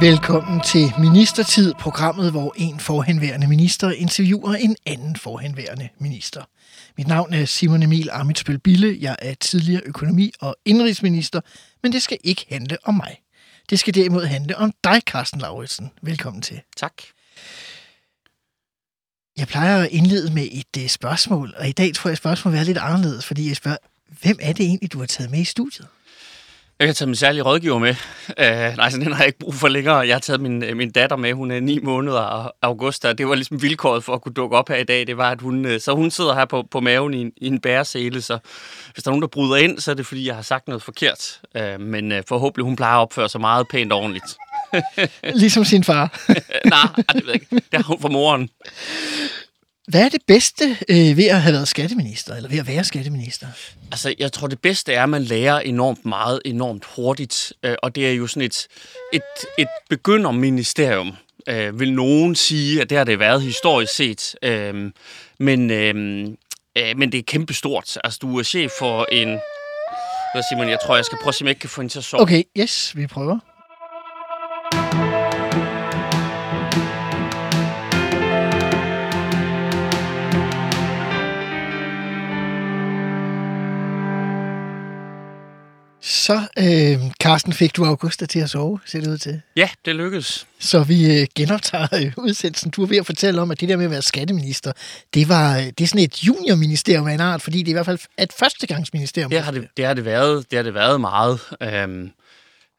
Velkommen til Ministertid, programmet, hvor en forhenværende minister interviewer en anden forhenværende minister. Mit navn er Simon Emil Amitsbøl Bille. Jeg er tidligere økonomi- og indrigsminister, men det skal ikke handle om mig. Det skal derimod handle om dig, Carsten Lauritsen. Velkommen til. Tak. Jeg plejer at indlede med et uh, spørgsmål, og i dag tror jeg, at spørgsmålet er lidt anderledes, fordi jeg spørger, hvem er det egentlig, du har taget med i studiet? Jeg har taget min særlige rådgiver med. Uh, nej, så den har jeg ikke brug for længere. Jeg har taget min, min datter med. Hun er ni måneder og august, og det var ligesom vilkåret for at kunne dukke op her i dag. Det var, at hun, uh, så hun sidder her på, på maven i en, i en bæresele, så hvis der er nogen, der bryder ind, så er det, fordi jeg har sagt noget forkert. Uh, men uh, forhåbentlig, hun plejer at opføre sig meget pænt og ordentligt. ligesom sin far. nej, det ved jeg ikke. Det har hun fra moren. Hvad er det bedste øh, ved at have været skatteminister, eller ved at være skatteminister? Altså, jeg tror, det bedste er, at man lærer enormt meget, enormt hurtigt. Øh, og det er jo sådan et, et, et begynderministerium, øh, vil nogen sige, at det har det været historisk set. Øh, men, øh, øh, men det er kæmpestort. Altså, du er chef for en... Hvad siger man? Jeg tror, jeg skal prøve at se, om jeg ikke kan få hende til at sove. Okay, yes, vi prøver. Så, øh, Carsten, fik du Augusta til at sove, ser det ud til. Ja, det lykkedes. Så vi øh, genoptager øh, udsendelsen. Du er ved at fortælle om, at det der med at være skatteminister, det, var, øh, det er sådan et juniorministerium af en art, fordi det er i hvert fald et førstegangsministerium. Det har det, det, har det, været, det har det været meget. Øhm,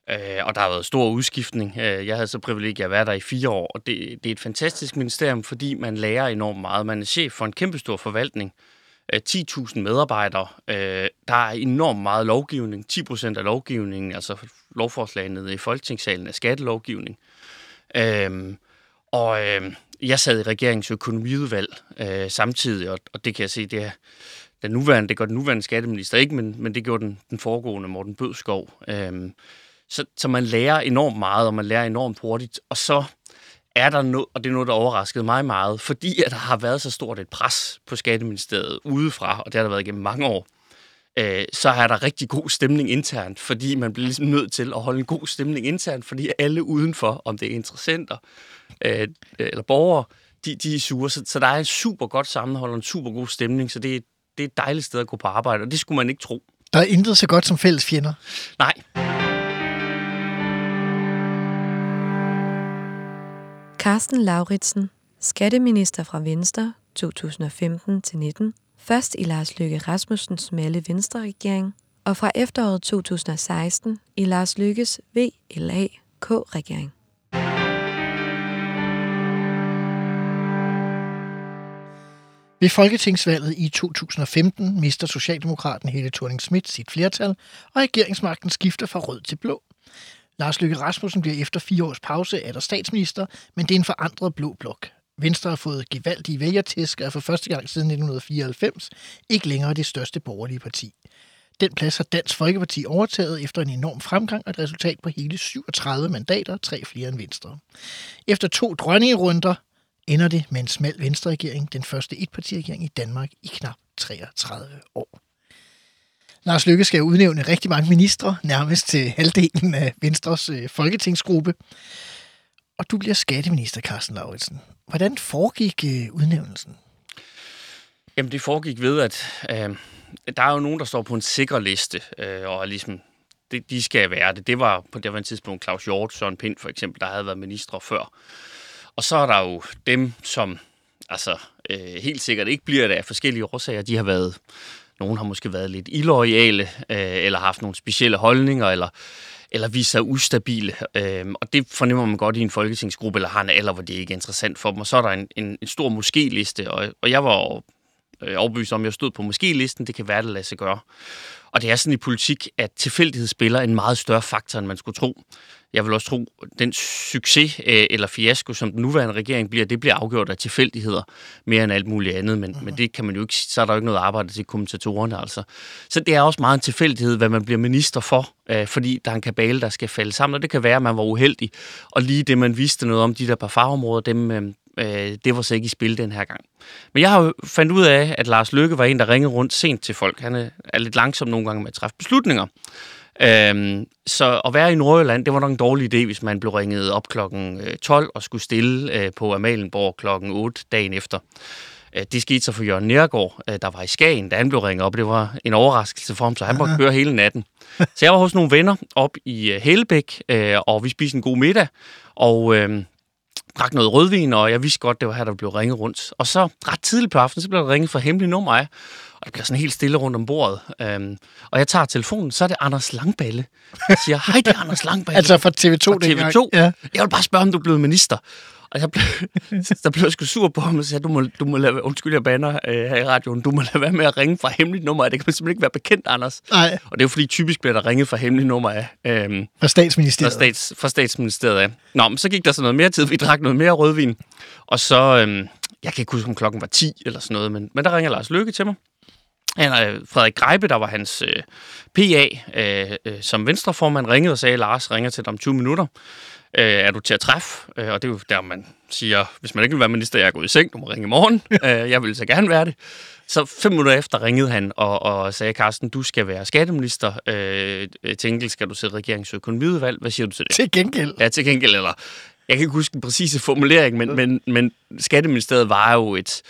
øh, og der har været stor udskiftning. Øh, jeg havde så privilegiet at være der i fire år, og det, det er et fantastisk ministerium, fordi man lærer enormt meget. Man er chef for en kæmpestor forvaltning. Øh, 10.000 medarbejdere. Øh, der er enormt meget lovgivning. 10 procent af lovgivningen, altså lovforslagene i Folketingssalen, er skattelovgivning. Øhm, og øhm, jeg sad i regeringens økonomiudvalg øh, samtidig, og det kan jeg se, det er den nuværende, det gør den nuværende skatteminister ikke, men, men det gjorde den, den foregående Morten Bødskov. Øhm, så, så man lærer enormt meget, og man lærer enormt hurtigt. Og så er der noget, og det er noget, der overraskede mig meget, fordi at der har været så stort et pres på Skatteministeriet udefra, og det har der været igennem mange år, øh, så er der rigtig god stemning internt, fordi man bliver ligesom nødt til at holde en god stemning internt, fordi alle udenfor, om det er interessenter øh, eller borgere, de, de er sure. Så, så der er en super godt sammenhold og en super god stemning, så det, det er et dejligt sted at gå på arbejde, og det skulle man ikke tro. Der er intet så godt som fælles fjender. Nej. Carsten Lauritsen, skatteminister fra Venstre 2015-19, først i Lars Løkke Rasmussens smalle Venstre-regering, og fra efteråret 2016 i Lars Løkkes VLA-K-regering. Ved folketingsvalget i 2015 mister Socialdemokraten Helle thorning Schmidt sit flertal, og regeringsmagten skifter fra rød til blå. Lars Løkke Rasmussen bliver efter fire års pause er der statsminister, men det er en forandret blå blok. Venstre har fået gevaldige vælgertæsk og er for første gang siden 1994 ikke længere det største borgerlige parti. Den plads har Dansk Folkeparti overtaget efter en enorm fremgang og et resultat på hele 37 mandater, tre flere end Venstre. Efter to dronningerunder ender det med en smal venstreregering, den første etpartiregering i Danmark i knap 33 år. Lars Lykke skal udnævne rigtig mange ministre, nærmest til halvdelen af Venstres øh, folketingsgruppe. Og du bliver skatteminister, Carsten Lauritsen. Hvordan foregik øh, udnævnelsen? Jamen, det foregik ved, at øh, der er jo nogen, der står på en sikker liste, øh, og ligesom, det, de skal være det. Det var på det var en tidspunkt Claus Hjort, Søren Pind for eksempel, der havde været ministre før. Og så er der jo dem, som altså øh, helt sikkert ikke bliver det af forskellige årsager. De har været nogle har måske været lidt illoyale, øh, eller haft nogle specielle holdninger, eller, eller vist sig ustabile. Øh, og det fornemmer man godt i en folketingsgruppe, eller har en alder, hvor det ikke er interessant for dem. Og så er der en, en, en stor måske-liste, og, og jeg var øh, overbevist om, jeg stod på måske-listen. Det kan være, det lader sig gøre. Og det er sådan i politik, at tilfældighed spiller en meget større faktor, end man skulle tro. Jeg vil også tro, at den succes øh, eller fiasko, som den nuværende regering bliver, det bliver afgjort af tilfældigheder mere end alt muligt andet. Men, men det kan man jo ikke, så er der jo ikke noget arbejde til kommentatorerne. Altså. Så det er også meget en tilfældighed, hvad man bliver minister for, øh, fordi der er en kabale, der skal falde sammen. Og det kan være, at man var uheldig, og lige det, man vidste noget om de der par fagområder, dem, øh, øh, det var så ikke i spil den her gang. Men jeg har jo fandt ud af, at Lars Lykke var en, der ringede rundt sent til folk. Han er lidt langsom nogle gange med at træffe beslutninger. Øhm, så at være i Nordjylland, det var nok en dårlig idé, hvis man blev ringet op klokken 12 og skulle stille øh, på Amalienborg klokken 8 dagen efter. Øh, det skete så for Jørgen Nergård, øh, der var i Skagen, da han blev ringet op. Det var en overraskelse for ham, så han måtte køre hele natten. Så jeg var hos nogle venner op i Hellebæk, og vi spiste en god middag, og øh, drak noget rødvin, og jeg vidste godt, det var her, der blev ringet rundt. Og så ret tidligt på aftenen, så blev der ringet fra hemmelig nummer af, og det bliver sådan helt stille rundt om bordet. Øhm, og jeg tager telefonen, så er det Anders Langballe. Jeg siger, hej, det er Anders Langballe. altså fra TV2 fra TV2. Ja. Jeg vil bare spørge, om du er blevet minister. Og jeg blev, der blev jeg sgu sur på ham og sagde, du må, du må lade, undskyld, jeg banner øh, her i radioen, du må lade være med at ringe fra hemmeligt nummer. Det kan man simpelthen ikke være bekendt, Anders. Nej. Og det er jo fordi, typisk bliver der ringet fra hemmeligt nummer af. Øhm, fra statsministeriet. Fra, stats, fra statsministeriet af. Nå, men så gik der så noget mere tid, vi drak noget mere rødvin. Og så, øhm, jeg kan ikke huske, om klokken var 10 eller sådan noget, men, men der ringer Lars Lykke til mig. Han, Frederik Greibe, der var hans øh, PA, øh, øh, som venstreformand, ringede og sagde, Lars ringer til dig om 20 minutter. Øh, er du til at træffe? Øh, og det er jo der, man siger, hvis man ikke vil være minister, jeg er gået i seng, du må ringe i morgen. øh, jeg vil så gerne være det. Så fem minutter efter ringede han og, og sagde, Carsten, du skal være skatteminister. Øh, til enkelt skal du sidde regeringsøkonomiudvalg. Hvad siger du til det? Til gengæld? Ja, til gengæld. Eller, jeg kan ikke huske den præcise formulering, men, men, men Skatteministeriet var jo et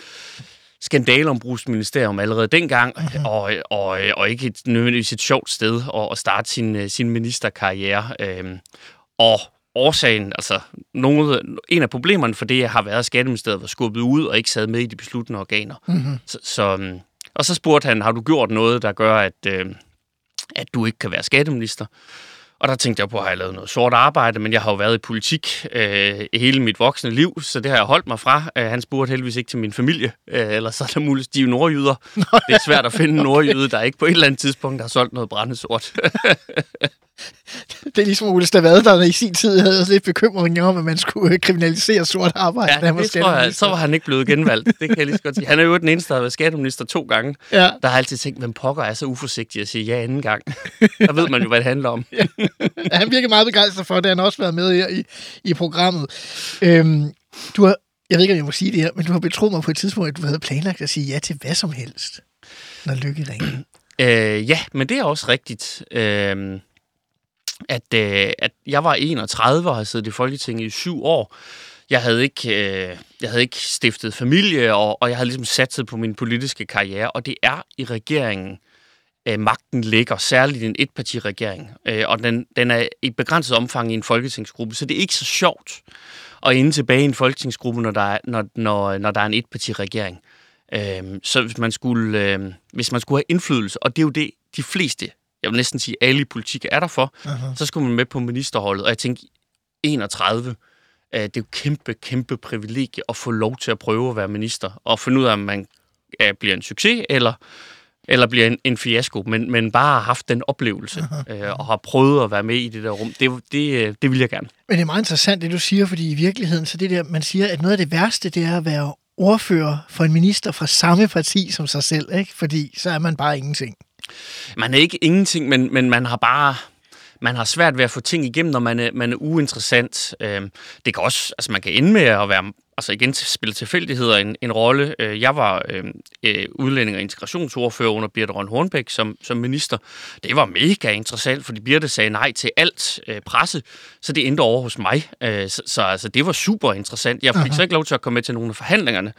skandalombrugsministerium allerede dengang, okay. og, og, og ikke et, nødvendigvis et sjovt sted at, at starte sin, sin ministerkarriere. Øhm, og årsagen, altså nogle, en af problemerne for det har været, at Skatteministeriet var skubbet ud og ikke sad med i de besluttende organer. Mm-hmm. Så, så, øhm, og så spurgte han, har du gjort noget, der gør, at, øh, at du ikke kan være skatteminister? Og der tænkte jeg på, at jeg har lavet noget sort arbejde, men jeg har jo været i politik øh, hele mit voksne liv, så det har jeg holdt mig fra. Øh, han spurgte heldigvis ikke til min familie, øh, ellers er der muligt, de er jo nordjyder. Det er svært at finde en nordjyde, der ikke på et eller andet tidspunkt har solgt noget brændesort. det er ligesom Ole Stavad, der i sin tid havde lidt bekymring om, at man skulle kriminalisere sort arbejde. Ja, det tror jeg, så var han ikke blevet genvalgt. Det kan jeg lige så godt sige. Han er jo den eneste, der har været skatteminister to gange. Ja. Der har altid tænkt, hvem pokker er så uforsigtig at sige ja anden gang. Der ved man jo, hvad det handler om. ja. Han virker meget begejstret for det. Han har også været med her i, i programmet. Øhm, du har, jeg ved ikke, om jeg må sige det her, men du har betroet mig på et tidspunkt, at du havde planlagt at sige ja til hvad som helst, når Lykke ringer. Øh, ja, men det er også rigtigt. Øh, at, øh, at jeg var 31 og havde siddet i Folketinget i syv år. Jeg havde ikke, øh, jeg havde ikke stiftet familie, og, og jeg havde ligesom satset på min politiske karriere. Og det er i regeringen, øh, magten ligger, særligt i en etpartiregering. Øh, og den, den er i begrænset omfang i en folketingsgruppe, så det er ikke så sjovt at ende tilbage i en folketingsgruppe, når der er, når, når, når der er en etpartiregering. Øh, så hvis man, skulle, øh, hvis man skulle have indflydelse, og det er jo det, de fleste jeg vil næsten sige, alle i politik er der for, uh-huh. så skulle man med på ministerholdet. Og jeg tænkte, 31, øh, det er jo kæmpe, kæmpe privilegie at få lov til at prøve at være minister, og finde ud af, om man bliver en succes, eller, eller bliver en, en fiasko, men, men bare har haft den oplevelse, øh, og har prøvet at være med i det der rum. Det, det, øh, det vil jeg gerne. Men det er meget interessant, det du siger, fordi i virkeligheden, så det der, man siger, at noget af det værste, det er at være ordfører for en minister fra samme parti som sig selv, ikke? fordi så er man bare ingenting. Man er ikke ingenting, men, men man har bare man har svært ved at få ting igennem, når man er, man er uinteressant. Øh, det kan også, altså man kan ende med at være, altså igen spille tilfældigheder en, en rolle. Øh, jeg var øhm, øh, udlænding- og integrationsordfører under Birte Røn Hornbæk som, som minister. Det var mega interessant, fordi Birte sagde nej til alt øh, presse, så det endte over hos mig. Øh, så, så altså, det var super interessant. Jeg fik Aha. så ikke lov til at komme med til nogle af forhandlingerne,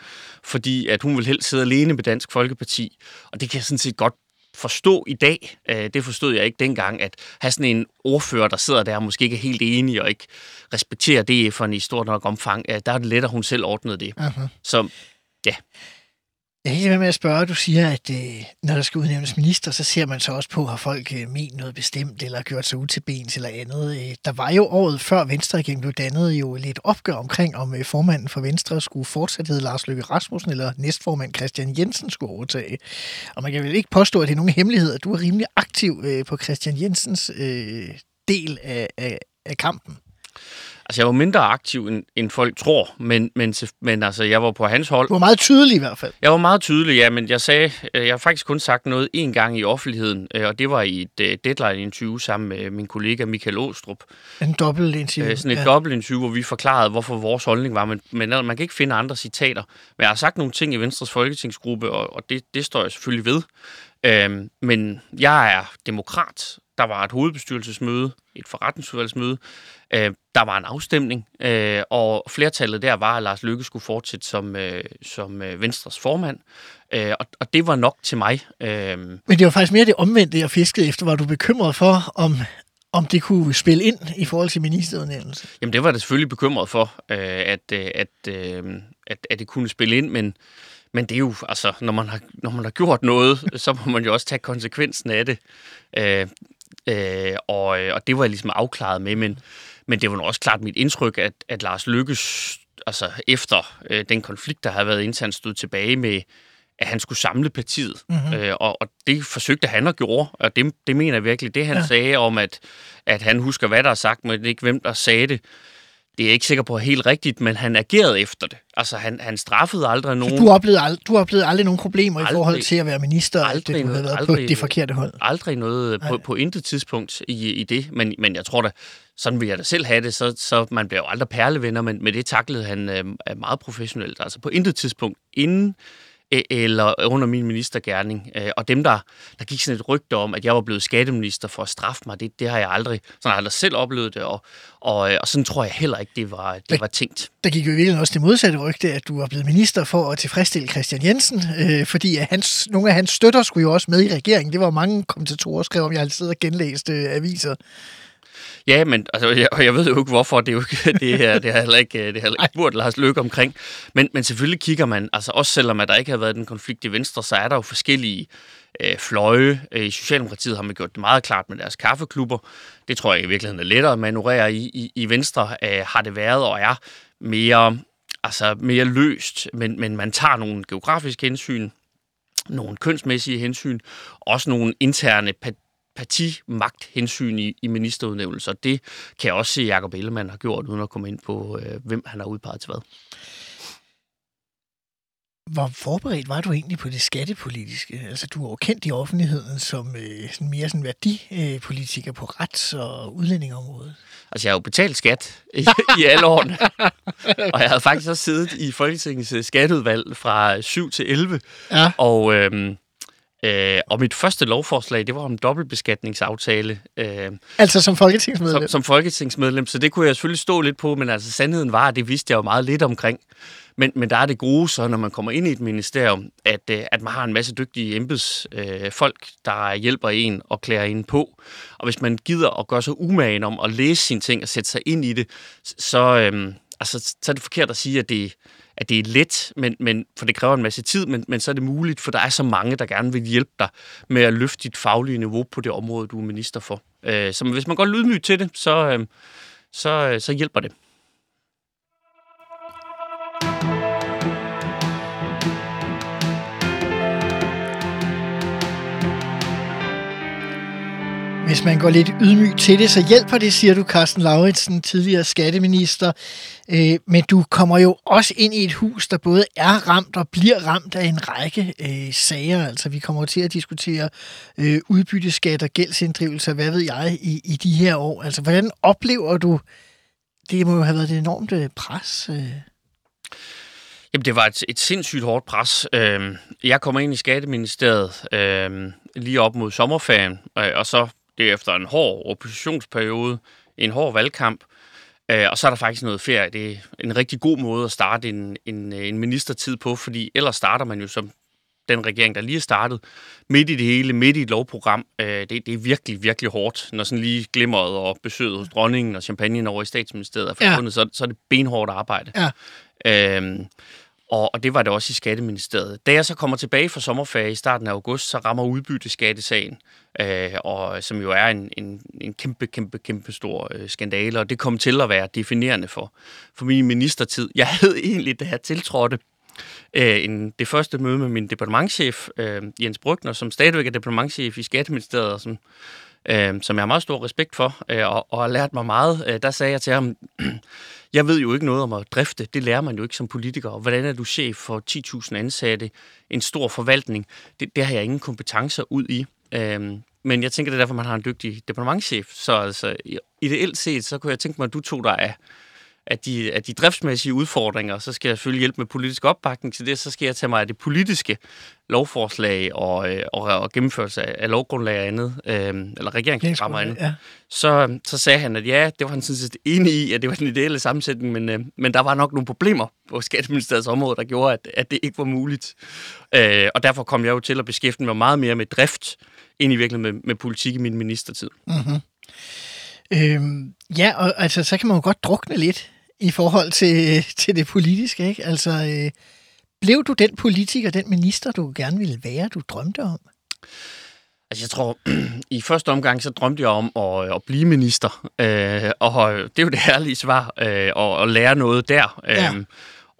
fordi at hun ville helst sidde alene med Dansk Folkeparti, og det kan jeg sådan set godt forstå i dag, øh, det forstod jeg ikke dengang, at have sådan en ordfører, der sidder der og måske ikke er helt enig og ikke respekterer det for en i stort nok omfang, øh, der er det let, at hun selv ordnede det. Uh-huh. Så ja. Jeg kan ikke være med at spørge, du siger, at øh, når der skal udnævnes minister, så ser man så også på, har folk øh, ment noget bestemt, eller gjort sig ud til bens eller andet. Øh, der var jo året før Venstre igen blev dannet jo lidt opgør omkring, om øh, formanden for Venstre skulle fortsat hedde Lars Løkke Rasmussen, eller næstformand Christian Jensen skulle overtage. Og man kan vel ikke påstå, at det er nogen hemmelighed, at du er rimelig aktiv øh, på Christian Jensens øh, del af, af, af kampen. Altså, jeg var mindre aktiv, end, end folk tror, men, men, men altså, jeg var på hans hold. Du var meget tydelig i hvert fald. Jeg var meget tydelig, ja, men jeg sagde, øh, jeg har faktisk kun sagt noget en gang i offentligheden, øh, og det var i et uh, deadline-interview sammen med min kollega Michael Åstrup. En dobbelt interview. Sådan et ja. dobbelt interview, hvor vi forklarede, hvorfor vores holdning var, men, men man kan ikke finde andre citater. Men jeg har sagt nogle ting i Venstres folketingsgruppe, og, og det, det står jeg selvfølgelig ved. Øhm, men jeg er demokrat. Der var et hovedbestyrelsesmøde, et forretningsudvalgsmøde. Øh, der var en afstemning, øh, og flertallet der var, at Lars Løkke skulle fortsætte som, øh, som øh, Venstres formand. Øh, og, og det var nok til mig. Øh, Men det var faktisk mere det omvendte, jeg fiskede efter. Var du bekymret for, om om det kunne spille ind i forhold til ministerudnævnelse? Jamen, det var det selvfølgelig bekymret for, øh, at, øh, at, øh, at, at det kunne spille ind, men men det er jo, altså, når man har, når man har gjort noget, så må man jo også tage konsekvensen af det. Øh, øh, og, og det var jeg ligesom afklaret med, men, men det var nu også klart mit indtryk, at, at Lars Lykkes, altså efter øh, den konflikt, der har været internt, stod tilbage med, at han skulle samle partiet. Mm-hmm. Øh, og, og det forsøgte han at gøre, og det, det mener jeg virkelig. Det han ja. sagde om, at, at han husker, hvad der er sagt, men ikke hvem der sagde det, det er jeg ikke sikker på er helt rigtigt, men han agerede efter det. Altså, han, han straffede aldrig nogen. Så du oplevede, ald- du oplevede aldrig nogen problemer aldrig, i forhold til at være minister, aldrig, det, du havde været aldrig, på det forkerte hold? Aldrig noget på, på intet tidspunkt i, i det, men, men jeg tror da, sådan vil jeg da selv have det, så, så man bliver jo aldrig perlevenner, men med det taklede han øh, meget professionelt. Altså på intet tidspunkt inden eller under min ministergærning. Øh, og dem, der, der gik sådan et rygte om, at jeg var blevet skatteminister for at straffe mig, det, det har jeg aldrig, sådan har jeg aldrig selv oplevet det, og, og, øh, og sådan tror jeg heller ikke, det var, det var tænkt. Der gik jo i virkeligheden også det modsatte rygte, at du var blevet minister for at tilfredsstille Christian Jensen, øh, fordi at hans, nogle af hans støtter skulle jo også med i regeringen. Det var mange kommentatorer, der skrev om, jeg har siddet og genlæst øh, aviser. Ja, men altså, jeg, jeg ved jo ikke, hvorfor. Det er jo ikke, det er, det er heller ikke, det er heller ikke spurgt Lars Løkke omkring. Men, men selvfølgelig kigger man, altså også selvom at der ikke har været en konflikt i Venstre, så er der jo forskellige øh, fløje. I Socialdemokratiet har man gjort det meget klart med deres kaffeklubber. Det tror jeg i virkeligheden er lettere at manøvrere i. I, i Venstre øh, har det været og er mere, altså mere løst, men, men man tager nogle geografiske hensyn, nogle kønsmæssige hensyn, også nogle interne partimagthensyn i, i ministerudnævnelser. Det kan jeg også se, at Jacob Ellemann har gjort, uden at komme ind på, øh, hvem han har udpeget til hvad. Hvor forberedt var du egentlig på det skattepolitiske? Altså, du er jo kendt i offentligheden som øh, sådan mere sådan værdipolitiker på rets- og udlændingeområdet. Altså, jeg har jo betalt skat i, i alle årene. og jeg havde faktisk også siddet i Folketingets øh, skatteudvalg fra 7 til 11. Ja. Og øhm, Øh, og mit første lovforslag, det var om dobbeltbeskatningsaftale. Øh, altså som folketingsmedlem? Som, som folketingsmedlem, så det kunne jeg selvfølgelig stå lidt på, men altså sandheden var, at det vidste jeg jo meget lidt omkring. Men, men der er det gode så, når man kommer ind i et ministerium, at, øh, at man har en masse dygtige embedsfolk, øh, der hjælper en og klæder en på. Og hvis man gider at gøre sig umagen om at læse sine ting og sætte sig ind i det, så, øh, altså, så er det forkert at sige, at det at det er let, men, men, for det kræver en masse tid, men, men så er det muligt, for der er så mange, der gerne vil hjælpe dig med at løfte dit faglige niveau på det område, du er minister for. Øh, så hvis man går lydmygt til det, så, øhm, øh, så, så hjælper det. Hvis man går lidt ydmyg til det, så hjælper det, siger du, Carsten Lauritsen, tidligere skatteminister. Øh, men du kommer jo også ind i et hus, der både er ramt og bliver ramt af en række øh, sager. Altså, vi kommer til at diskutere øh, udbytteskat og gældsinddrivelse, hvad ved jeg, i, i de her år. Altså, hvordan oplever du, det må jo have været et enormt øh, pres? Øh. Jamen, det var et, et sindssygt hårdt pres. Øhm, jeg kommer ind i Skatteministeriet øhm, lige op mod sommerferien, øh, og så det er efter en hård oppositionsperiode, en hård valgkamp, øh, og så er der faktisk noget ferie. Det er en rigtig god måde at starte en, en, en ministertid på, fordi ellers starter man jo som den regering, der lige er startet, midt i det hele, midt i et lovprogram. Øh, det, det er virkelig, virkelig hårdt, når sådan lige glimmeret og besøget hos dronningen og champagne over i statsministeriet er forbundet, ja. så, så er det benhårdt arbejde. Ja. Øhm, og, og det var det også i Skatteministeriet. Da jeg så kommer tilbage fra sommerferie i starten af august, så rammer udbytteskattesagen, øh, og, som jo er en, en, en kæmpe, kæmpe, kæmpe stor øh, skandale, og det kom til at være definerende for, for min ministertid. Jeg havde egentlig, da jeg tiltrådte, øh, en, det første møde med min departementchef, øh, Jens Brygner, som stadigvæk er departementchef i Skatteministeriet, som, øh, som jeg har meget stor respekt for, øh, og, og har lært mig meget. Øh, der sagde jeg til ham, jeg ved jo ikke noget om at drifte, det lærer man jo ikke som politiker. Og hvordan er du chef for 10.000 ansatte, en stor forvaltning? Det, det har jeg ingen kompetencer ud i. Øh, men jeg tænker, det er derfor, man har en dygtig departementchef. Så altså, ideelt set, så kunne jeg tænke mig, at du tog dig af af de, af de driftsmæssige udfordringer, så skal jeg selvfølgelig hjælpe med politisk opbakning til det, så skal jeg tage mig af det politiske lovforslag og, øh, og, og gennemførelse af, af lovgrundlag og andet, øh, eller regeringsprogrammer og andet. Ja. Så, så sagde han, at ja, det var han sådan set enig i, at det var den ideelle sammensætning, men, øh, men der var nok nogle problemer på Skatteministeriets område, der gjorde, at, at det ikke var muligt. Øh, og derfor kom jeg jo til at beskæftige mig meget mere med drift, end i virkeligheden med, med politik i min ministertid. Mm-hmm. Øhm, ja, og altså, så kan man jo godt drukne lidt i forhold til, til det politiske, ikke? Altså, øh, blev du den politiker, den minister, du gerne ville være, du drømte om? Altså, jeg tror, i første omgang, så drømte jeg om at, at blive minister. Øh, og det er jo det herlige svar, øh, at, at lære noget der. Ja.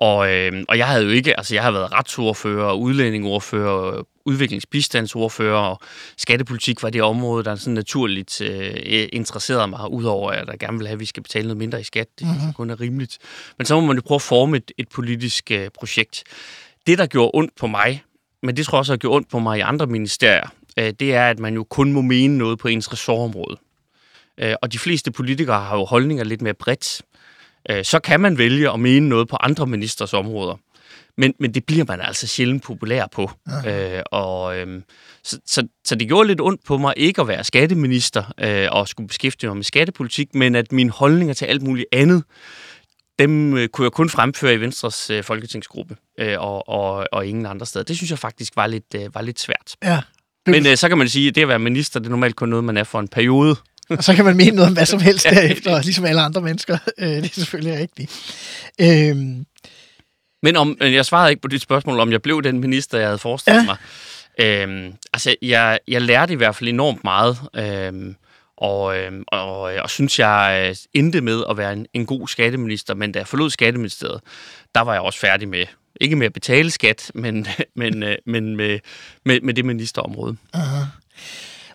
Og, øh, og jeg havde jo ikke, altså jeg har været retsordfører, udlændingordfører, udviklingsbistandsordfører og skattepolitik var det område, der sådan naturligt øh, interesserede mig, udover at jeg gerne vil have, at vi skal betale noget mindre i skat. Det mm-hmm. kun er rimeligt. Men så må man jo prøve at forme et, et politisk øh, projekt. Det, der gjorde ondt på mig, men det tror jeg også har gjort ondt på mig i andre ministerier, øh, det er, at man jo kun må mene noget på ens ressortområde. Øh, og de fleste politikere har jo holdninger lidt mere bredt. Øh, så kan man vælge at mene noget på andre ministers områder. Men, men det bliver man altså sjældent populær på. Øh, og, øh, så, så, så det gjorde lidt ondt på mig ikke at være skatteminister øh, og skulle beskæftige mig med skattepolitik, men at mine holdninger til alt muligt andet, dem øh, kunne jeg kun fremføre i Venstres øh, folketingsgruppe øh, og, og, og ingen andre steder. Det synes jeg faktisk var lidt, øh, var lidt svært. Ja. Men øh, så kan man sige, at det at være minister, det er normalt kun noget, man er for en periode. Og så kan man mene noget om hvad som helst derefter, ligesom alle andre mennesker. Øh, det er selvfølgelig rigtigt. Øh, men om, jeg svarede ikke på dit spørgsmål, om jeg blev den minister, jeg havde forestillet ja. mig. Øhm, altså, jeg, jeg lærte i hvert fald enormt meget, øhm, og, øhm, og, og synes, jeg øh, endte med at være en, en god skatteminister, men da jeg forlod Skatteministeriet, der var jeg også færdig med, ikke med at betale skat, men, men, øh, men med, med, med det ministerområde. Aha.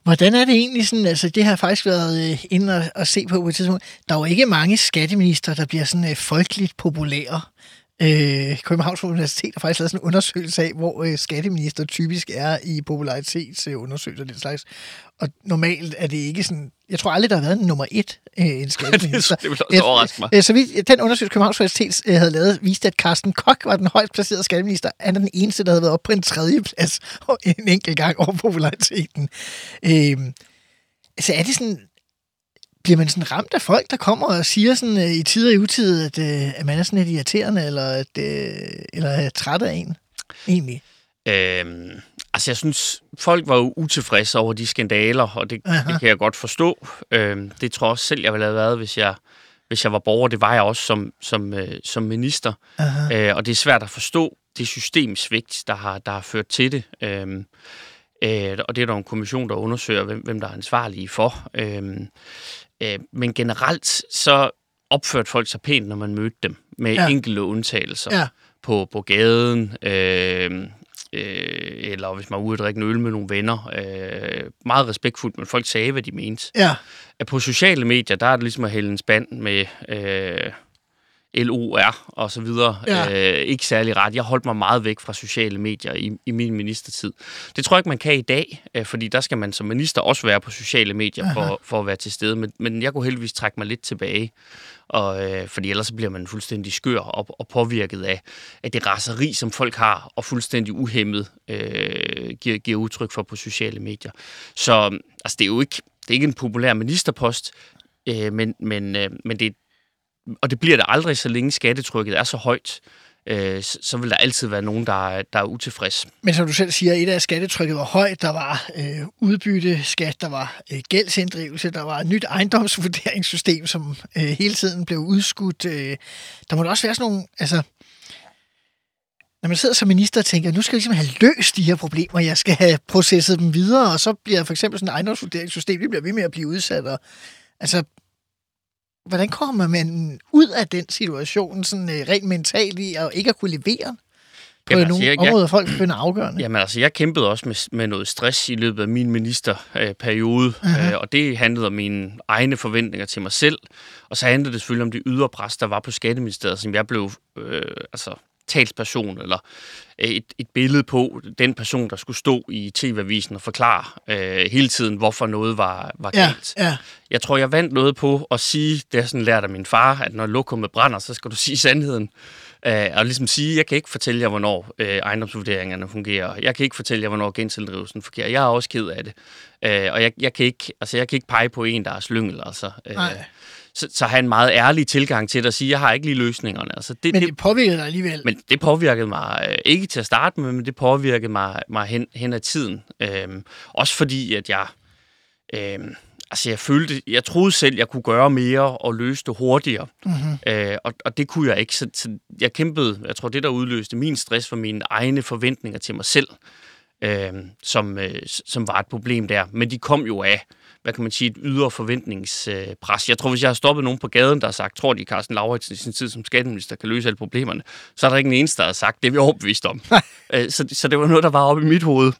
Hvordan er det egentlig sådan, altså det har faktisk været øh, inde og, og se på på et tidspunkt, der er jo ikke mange skatteminister, der bliver sådan øh, folkeligt populære. Øh, Københavns Universitet har faktisk lavet sådan en undersøgelse af, hvor øh, skatteminister typisk er i popularitetsundersøgelser og den slags. Og normalt er det ikke sådan... Jeg tror aldrig, der har været en nummer et øh, en skatteminister. det vil også overraske mig. Øh, så vi, den undersøgelse, Københavns Universitet øh, havde lavet, viste, at Carsten Koch var den højst placerede skatteminister. Han er den eneste, der havde været op på en tredje plads en enkelt gang over populariteten. Øh, så er det sådan bliver man sådan ramt af folk, der kommer og siger sådan uh, i tid og utid, at, uh, at man er sådan lidt irriterende, eller, at, uh, eller er træt af en, egentlig? Øhm, altså, jeg synes, folk var jo utilfredse over de skandaler, og det, det kan jeg godt forstå. Øhm, det tror jeg også selv, jeg ville have været, hvis jeg, hvis jeg var borger. Det var jeg også som, som, uh, som minister. Øh, og det er svært at forstå det systemsvigt, der har, der har ført til det. Øhm, øh, og det er der en kommission, der undersøger, hvem, hvem der er ansvarlige for. Øhm, Øh, men generelt så opførte folk sig pænt, når man mødte dem, med ja. enkelte undtagelser ja. på, på gaden, øh, øh, eller hvis man var ude at drikke en øl med nogle venner. Øh, meget respektfuldt, men folk sagde, hvad de mente. Ja. På sociale medier, der er det ligesom at hælde en spand med... Øh, LOR og så videre. Ja. Øh, ikke særlig ret. Jeg holdt mig meget væk fra sociale medier i, i min ministertid. Det tror jeg ikke, man kan i dag, øh, fordi der skal man som minister også være på sociale medier for, for at være til stede. Men, men jeg kunne heldigvis trække mig lidt tilbage, og, øh, fordi ellers så bliver man fuldstændig skør og, og påvirket af, af det raseri, som folk har, og fuldstændig uhemmet øh, giver, giver udtryk for på sociale medier. Så altså, det er jo ikke, det er ikke en populær ministerpost, øh, men, men, øh, men det, og det bliver det aldrig, så længe skattetrykket er så højt, øh, så vil der altid være nogen, der er, der er utilfreds. Men som du selv siger, et af skattetrykket var højt. Der var øh, udbytteskat, der var øh, gældsinddrivelse, der var et nyt ejendomsvurderingssystem, som øh, hele tiden blev udskudt. Øh, der må også være sådan nogle... Altså, når man sidder som minister og tænker, nu skal jeg ligesom have løst de her problemer, jeg skal have processet dem videre, og så bliver for eksempel sådan et ejendomsvurderingssystem, det bliver ved med at blive udsat. Og, altså, hvordan kommer man ud af den situation, sådan uh, rent mentalt i, og ikke at kunne levere på Jamen, altså, nogle jeg- jeg- områder, folk finder afgørende? Jamen altså, jeg kæmpede også med, med noget stress i løbet af min ministerperiode, Mhm. øh, og det handlede om mine egne forventninger til mig selv, og så handlede det selvfølgelig om det ydre pres, der var på Skatteministeriet, som jeg blev øh, altså, talsperson, eller øh, et, et billede på den person, der skulle stå i TV-avisen og forklare øh, hele tiden, hvorfor noget var, var Ja, galt. ja. Jeg tror, jeg vandt noget på at sige, det er sådan lært af min far, at når lokummet brænder, så skal du sige sandheden. Øh, og ligesom sige, jeg kan ikke fortælle jer, hvornår øh, ejendomsvurderingerne fungerer. Jeg kan ikke fortælle jer, hvornår gentilddrivelsen fungerer. Jeg er også ked af det. Øh, og jeg, jeg, kan ikke, altså, jeg kan ikke pege på en, der er slyngel. Altså. Øh, Nej. Så, så have en meget ærlig tilgang til det og sige, jeg har ikke lige løsningerne. Altså, det, Men det, det påvirker dig alligevel. men det påvirkede mig øh, ikke til at starte med, men det påvirkede mig, mig hen, hen ad tiden. Øhm, også fordi, at jeg... Øhm, altså, jeg følte... Jeg troede selv, jeg kunne gøre mere og løse det hurtigere. Mm-hmm. Øh, og, og det kunne jeg ikke. Så, så jeg kæmpede... Jeg tror, det, der udløste min stress, var mine egne forventninger til mig selv, øh, som, øh, som var et problem der. Men de kom jo af hvad kan man sige, et ydre forventningspres. Jeg tror, hvis jeg har stoppet nogen på gaden, der har sagt, tror de, Carsten Lauritsen i sin tid som skatteminister kan løse alle problemerne, så er der ikke en eneste, der har sagt, det er vi overbevist om. Øh, så, så det var noget, der var oppe i mit hoved.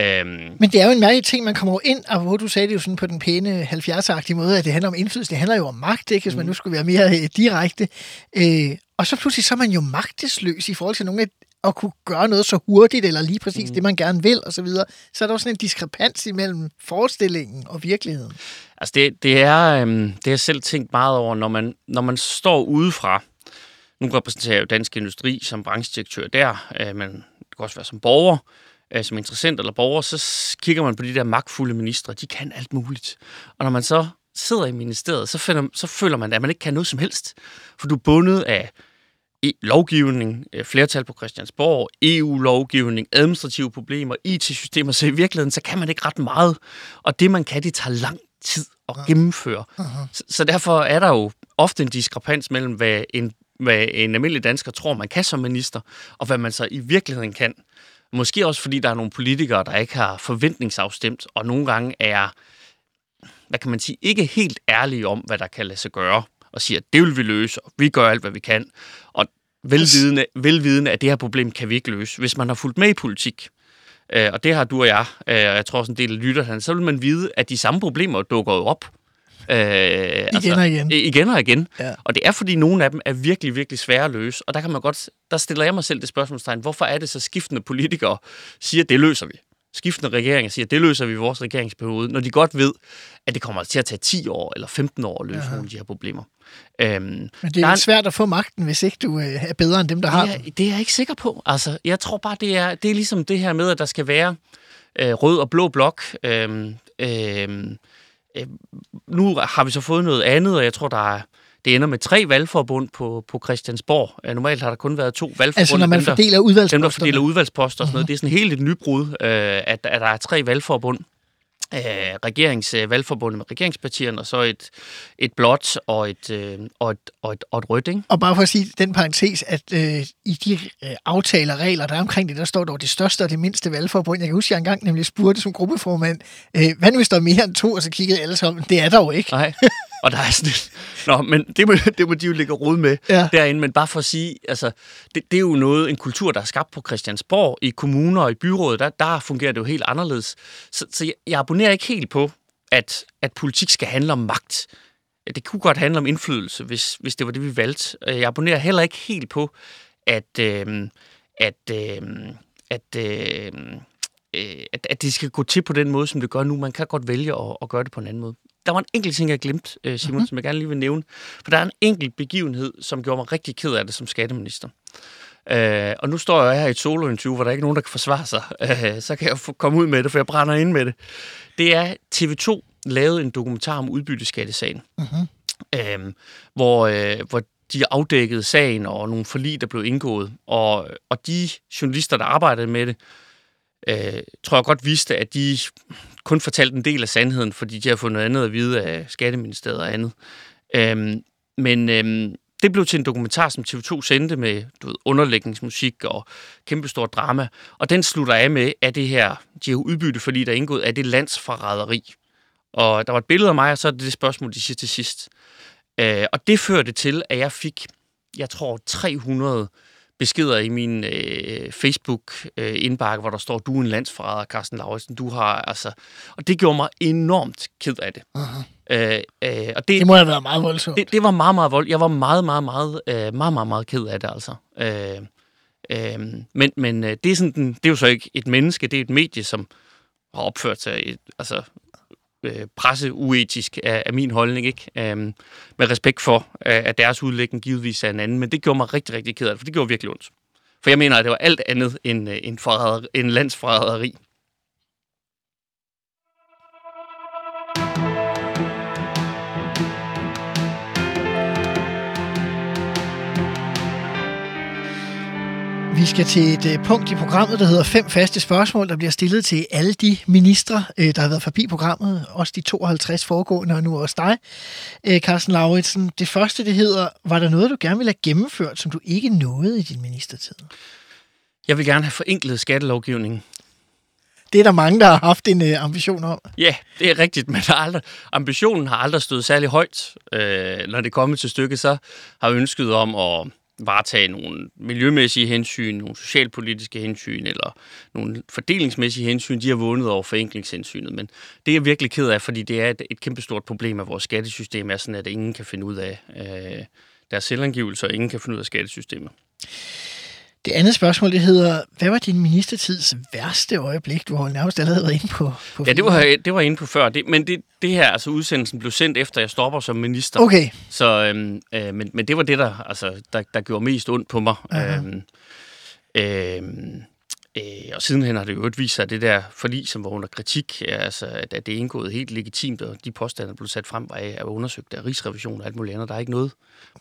Øhm, Men det er jo en mærkelig ting, man kommer ind, og hvor du sagde det jo sådan på den pæne 70-agtige måde, at det handler om indflydelse, det handler jo om magt, ikke, hvis Mm. man nu skulle være mere øh, direkte. Øh, og så pludselig så er man jo magtesløs i forhold til nogle af at kunne gøre noget så hurtigt, eller lige præcis mm. det, man gerne vil, og så videre. Så er der jo sådan en diskrepans imellem forestillingen og virkeligheden. Altså det, det, er, øhm, det har jeg selv tænkt meget over, når man, når man står udefra. Nu repræsenterer jeg jo Dansk Industri som branchedirektør der, øh, men det kan også være som borger, øh, som interessent eller borger, så kigger man på de der magtfulde ministre. De kan alt muligt. Og når man så sidder i ministeriet, så, finder, så føler man, at man ikke kan noget som helst. For du er bundet af lovgivning, øh, flertal på Christiansborg, EU-lovgivning, administrative problemer, IT-systemer, så i virkeligheden, så kan man ikke ret meget. Og det, man kan, det tager lang tid at gennemføre. Så, så derfor er der jo ofte en diskrepans mellem, hvad en, hvad en almindelig dansker tror, man kan som minister, og hvad man så i virkeligheden kan. Måske også fordi, der er nogle politikere, der ikke har forventningsafstemt, og nogle gange er, hvad kan man sige, ikke helt ærlige om, hvad der kan lade sig gøre, og siger, at det vil vi løse, og vi gør alt, hvad vi kan. Og velvidende, velvidende, at det her problem kan vi ikke løse. Hvis man har fulgt med i politik, øh, og det har du og jeg, øh, og jeg tror også en del af lytterne, så vil man vide, at de samme problemer dukker jo op. Øh, igen og igen. Igen og igen. Ja. Og det er, fordi nogle af dem er virkelig, virkelig svære at løse. Og der kan man godt, der stiller jeg mig selv det spørgsmålstegn, hvorfor er det så skiftende politikere siger, at det løser vi? Skiftende regeringer siger, at det løser vi i vores regeringsperiode, når de godt ved, at det kommer til at tage 10 år eller 15 år at løse Aha. nogle af de her problemer. Øhm, Men det er er svært at få magten, hvis ikke du øh, er bedre end dem, der har det, den. er, det er jeg ikke sikker på. Altså, jeg tror bare, det er, det er ligesom det her med, at der skal være øh, rød og blå blok. Øhm, øhm, øh, nu har vi så fået noget andet, og jeg tror, der er, det ender med tre valgforbund på, på Christiansborg. Normalt har der kun været to valgforbund. Altså når man dem, der- fordeler dem, der fordeler udvalgsposter og sådan noget. Det er sådan helt et nybrud, øh, at, at der er tre valgforbund. Øh, regerings, øh, valgforbundet med regeringspartierne, og så et, et blåt og et, øh, og et, og et, og et rødt, ikke? Og bare for at sige den parentes, at øh, i de øh, aftaler og regler, der er omkring det, der står dog det største og det mindste valgforbund. Jeg kan huske, at jeg engang nemlig spurgte som gruppeformand, øh, hvad nu hvis der er mere end to, og så kiggede alle sammen, det er der jo ikke. Nej. Og der er sådan et... Nå, men det må, det må de jo ligge og rode med Ja. derinde. Men bare for at sige, altså, det, det er jo noget, en kultur, der er skabt på Christiansborg, i kommuner og i byrådet, der, der fungerer det jo helt anderledes. Så, så jeg, jeg abonnerer ikke helt på, at, at politik skal handle om magt. Det kunne godt handle om indflydelse, hvis, hvis det var det, vi valgte. Jeg abonnerer heller ikke helt på, at, øh, at, øh, at, øh, øh, at, at det skal gå til på den måde, som det gør nu. Man kan godt vælge at, at gøre det på en anden måde. Der var en enkelt ting, jeg glemte, øh, Simon, mm-hmm. som jeg gerne lige vil nævne. For der er en enkelt begivenhed, som gjorde mig rigtig ked af det som skatteminister. Øh, og nu står jeg her i et solointerview, hvor der ikke er nogen, der kan forsvare sig. Øh, så kan jeg få komme ud med det, for jeg brænder ind med det. Det er, TV2 lavede en dokumentar om udbytteskattesagen, Mm-hmm. øh, hvor, øh, hvor de afdækkede sagen og nogle forlig, der blev indgået. Og, og de journalister, der arbejdede med det, øh, tror jeg godt vidste, at de kun fortalte en del af sandheden, fordi de har fået noget andet at vide af Skatteministeriet og andet. Øhm, men øhm, det, blev til en dokumentar, som TV2 sendte med du ved, underlægningsmusik og kæmpestort drama. Og den slutter af med, at det her, de har udbytte, fordi der er indgået, er det landsforræderi. Og der var et billede af mig, og så er det det spørgsmål, de siger til sidst. Øh, og det førte til, at jeg fik, jeg tror, 300 beskeder i min øh, Facebook-indbakke, hvor der står, du er en landsforræder, Carsten Lauritsen. Du har, altså... Og det gjorde mig enormt ked af det. Uh-huh. Øh, øh, og det, Det må have været meget voldsomt. det, det var meget, meget vold. Jeg var meget, meget, meget, øh, meget, meget, meget ked af det, altså. Øh, øh, men men øh, det, er sådan, den, det er jo så ikke et menneske, det er et medie, som har opført sig et, altså, øh, Øh, presseuetisk af, af min holdning, ikke? Øhm, med respekt for, øh, at deres udlægning givetvis er en anden. Men det gjorde mig rigtig, rigtig ked af det, for det gjorde virkelig ondt. For jeg mener, at det var alt andet end, øh, end, forræder, end landsforræderi. Vi skal til et øh, punkt i programmet, der hedder fem faste spørgsmål, der bliver stillet til alle de ministre, øh, der har været forbi programmet. Også de 52 foregående, og nu også dig, øh, Carsten Lauritsen. Det første, det hedder, var der noget, du gerne ville have gennemført, som du ikke nåede i din ministertid? Jeg vil gerne have forenklet skattelovgivningen. Det er der mange, der har haft en øh, ambition om. Ja, det er rigtigt, men der er aldrig, ambitionen har aldrig stået særlig højt. Øh, når det kommer til stykket, så har vi ønsket om at varetage nogle miljømæssige hensyn, nogle socialpolitiske hensyn eller nogle fordelingsmæssige hensyn, de har vundet over forenklingshensynet. Men det er jeg virkelig ked af, fordi det er et, et kæmpestort problem, at vores skattesystem er sådan, at ingen kan finde ud af øh, deres selvangivelse, og ingen kan finde ud af skattesystemet. Det andet spørgsmål, det hedder, hvad var din ministertids værste øjeblik? Du har nærmest allerede været inde på. på Ja, det var, det var inde på før. Det, men det, det her, altså udsendelsen blev sendt efter, jeg stopper som minister. Okay, Så, øhm, øh, men, men det var det, der, altså, der, der gjorde mest ondt på mig. Aha. Øhm, øhm, øh, og sidenhen har det jo øvrigt vist sig, at det der forlig, som var under kritik, altså, at, at det er indgået helt legitimt, og de påstande, der blev sat frem, var, er undersøgt af Rigsrevisionen og alt muligt andet. Der er ikke noget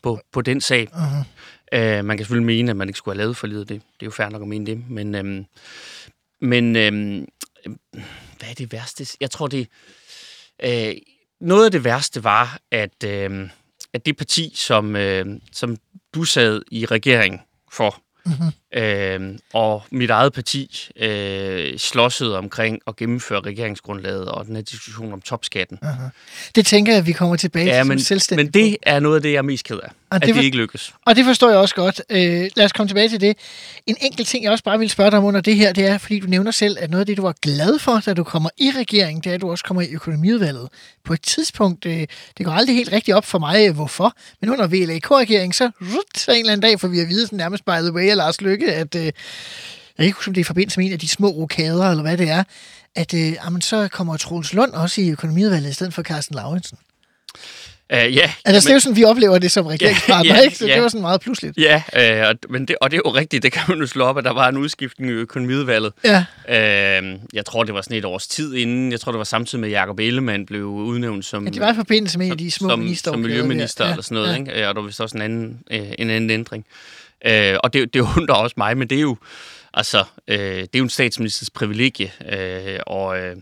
på, på den sag. uh-huh. Øh, man kan selvfølgelig mene, at man ikke skulle have lavet forlidet. Det, det er jo fair nok at mene det. Men, øhm, men øhm, hvad er det værste? Jeg tror, det... Øh, noget af det værste var, at, øh, at det parti, som, øh, som du sad i regering for, mm-hmm. øh, og mit eget parti øh, slåssede omkring at gennemføre regeringsgrundlaget og den her diskussion om topskatten. det tænker jeg, at vi kommer tilbage Ja, til men, selvstændig. men det er noget af det, jeg er mest ked af. Og At det det, var- ikke lykkes. Og det forstår jeg også godt. Øh, lad os komme tilbage til det. En enkelt ting, jeg også bare vil spørge dig om under det her, det er, fordi du nævner selv, at noget af det, du var glad for, da du kommer i regeringen, det er, at du også kommer i økonomiudvalget. På et tidspunkt, øh, det går aldrig helt rigtigt op for mig, øh, hvorfor. Men under VLAK-regeringen, så, rut, så en eller anden dag får vi at vide, sådan nærmest by the way af Lars Lykke, at, øh, jeg kan ikke huske, om det er i forbindelse med en af de små rokader, eller hvad det er, at øh, jamen, så kommer Troels Lund også i økonomiudvalget, i stedet for Carsten Lauritsen. Uh, ja, Altså, det er jo sådan, vi oplever det som regeringspartner, ja, ikke? Så ja. det var sådan meget pludseligt. Ja, øh, og, men det, og det er jo rigtigt, det kan man jo slå op, at der var en udskiftning i økonomiudvalget. Ja. Øh, jeg tror, det var sådan et års tid inden. Jeg tror, det var samtidig med, at Jacob Ellemann blev udnævnt som, Ja, det var i forbindelse med en af de små som, minister. som miljøminister ja, eller sådan noget. Ja. Ikke? Ja, og der var vist også en anden, øh, en anden ændring. Øh, og det, det undrer også mig, men det er jo, altså, øh, det er jo en statsministers privilegie, øh, og, øh,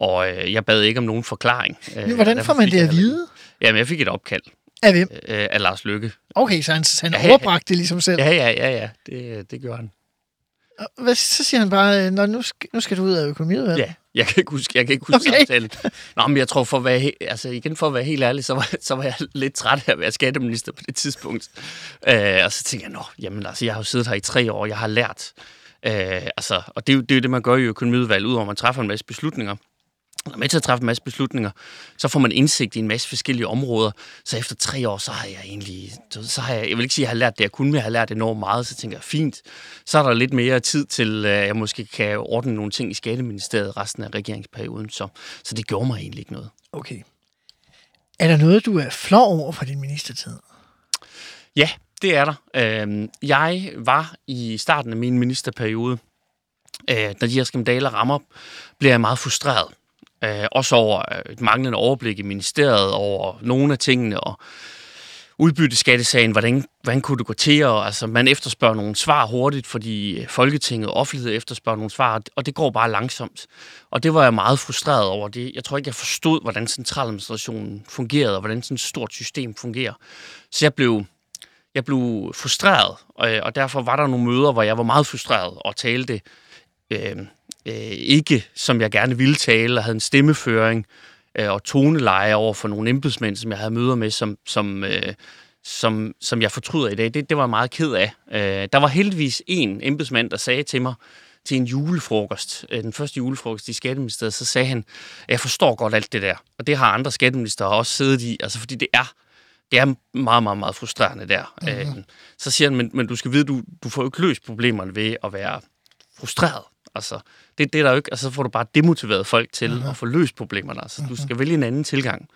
og øh, jeg bad ikke om nogen forklaring. Øh, hvordan får man det at vide? Jamen, jeg fik et opkald Af hvem? øh, af Lars Lykke. Okay, så han, han Ja, overbragte det ligesom selv. Ja, ja, ja, ja, det, det gjorde han. Og Hvad, så siger han bare, Nå, nu, skal, nu skal du ud af økonomiet. Ja, jeg kan ikke huske, jeg kan ikke huske Okay. samtalen. Nå, men jeg tror, for at være, altså igen for at være helt ærlig, så var, så var jeg lidt træt af at være skatteminister på det tidspunkt. Øh, og så tænkte jeg, nå, jamen altså, jeg har jo siddet her i tre år, jeg har lært. Øh, altså, og det er, jo, det er jo det, man gør i økonomiudvalget, udover at man træffer en masse beslutninger. Er med til at træffe en masse beslutninger, så får man indsigt i en masse forskellige områder. Så efter tre år, så har jeg egentlig, så har jeg, jeg vil ikke sige, at jeg har lært det, jeg kunne, men jeg har lært enormt meget. Så tænker jeg, fint, så er der lidt mere tid til, at jeg måske kan ordne nogle ting i Skatteministeriet resten af regeringsperioden. Så, så det gjorde mig egentlig ikke noget. Okay. Er der noget, du er flov over for din ministertid? Ja, det er der. Øhm, Jeg var i starten af min ministerperiode, øh, når de her skandaler rammer, bliver jeg meget frustreret. Øh, Også over øh, et manglende overblik i ministeriet, over nogle af tingene, og udbytteskattesagen, hvordan, hvordan kunne det gå til? Og, altså, man efterspørger nogle svar hurtigt, fordi øh, Folketinget og offentlighed efterspørger nogle svar, og det går bare langsomt. Og det var jeg meget frustreret over. Det. Jeg tror ikke, jeg forstod, hvordan centraladministrationen fungerede, og hvordan sådan et stort system fungerer. Så jeg blev jeg blev frustreret, og, øh, og derfor var der nogle møder, hvor jeg var meget frustreret og talte øh, øh, ikke, som jeg gerne ville tale, og havde en stemmeføring øh, og toneleje over for nogle embedsmænd, som jeg havde møder med, som, som, øh, som, som jeg fortryder i dag. Det, det var jeg meget ked af. Øh, der var heldigvis en embedsmand, der sagde til mig, til en julefrokost, øh, den første julefrokost i Skatteministeriet, så sagde han, jeg forstår godt alt det der, og det har andre skatteminister også siddet i, altså fordi det er, det er meget, meget, meget frustrerende der. Mm-hmm. Så siger han, men, men du skal vide, du, du får jo ikke løst problemerne ved at være frustreret. Altså, det, det er der jo ikke, altså, så får du bare demotiveret folk til mm-hmm. at få løst problemerne. Altså, du skal vælge en anden tilgang.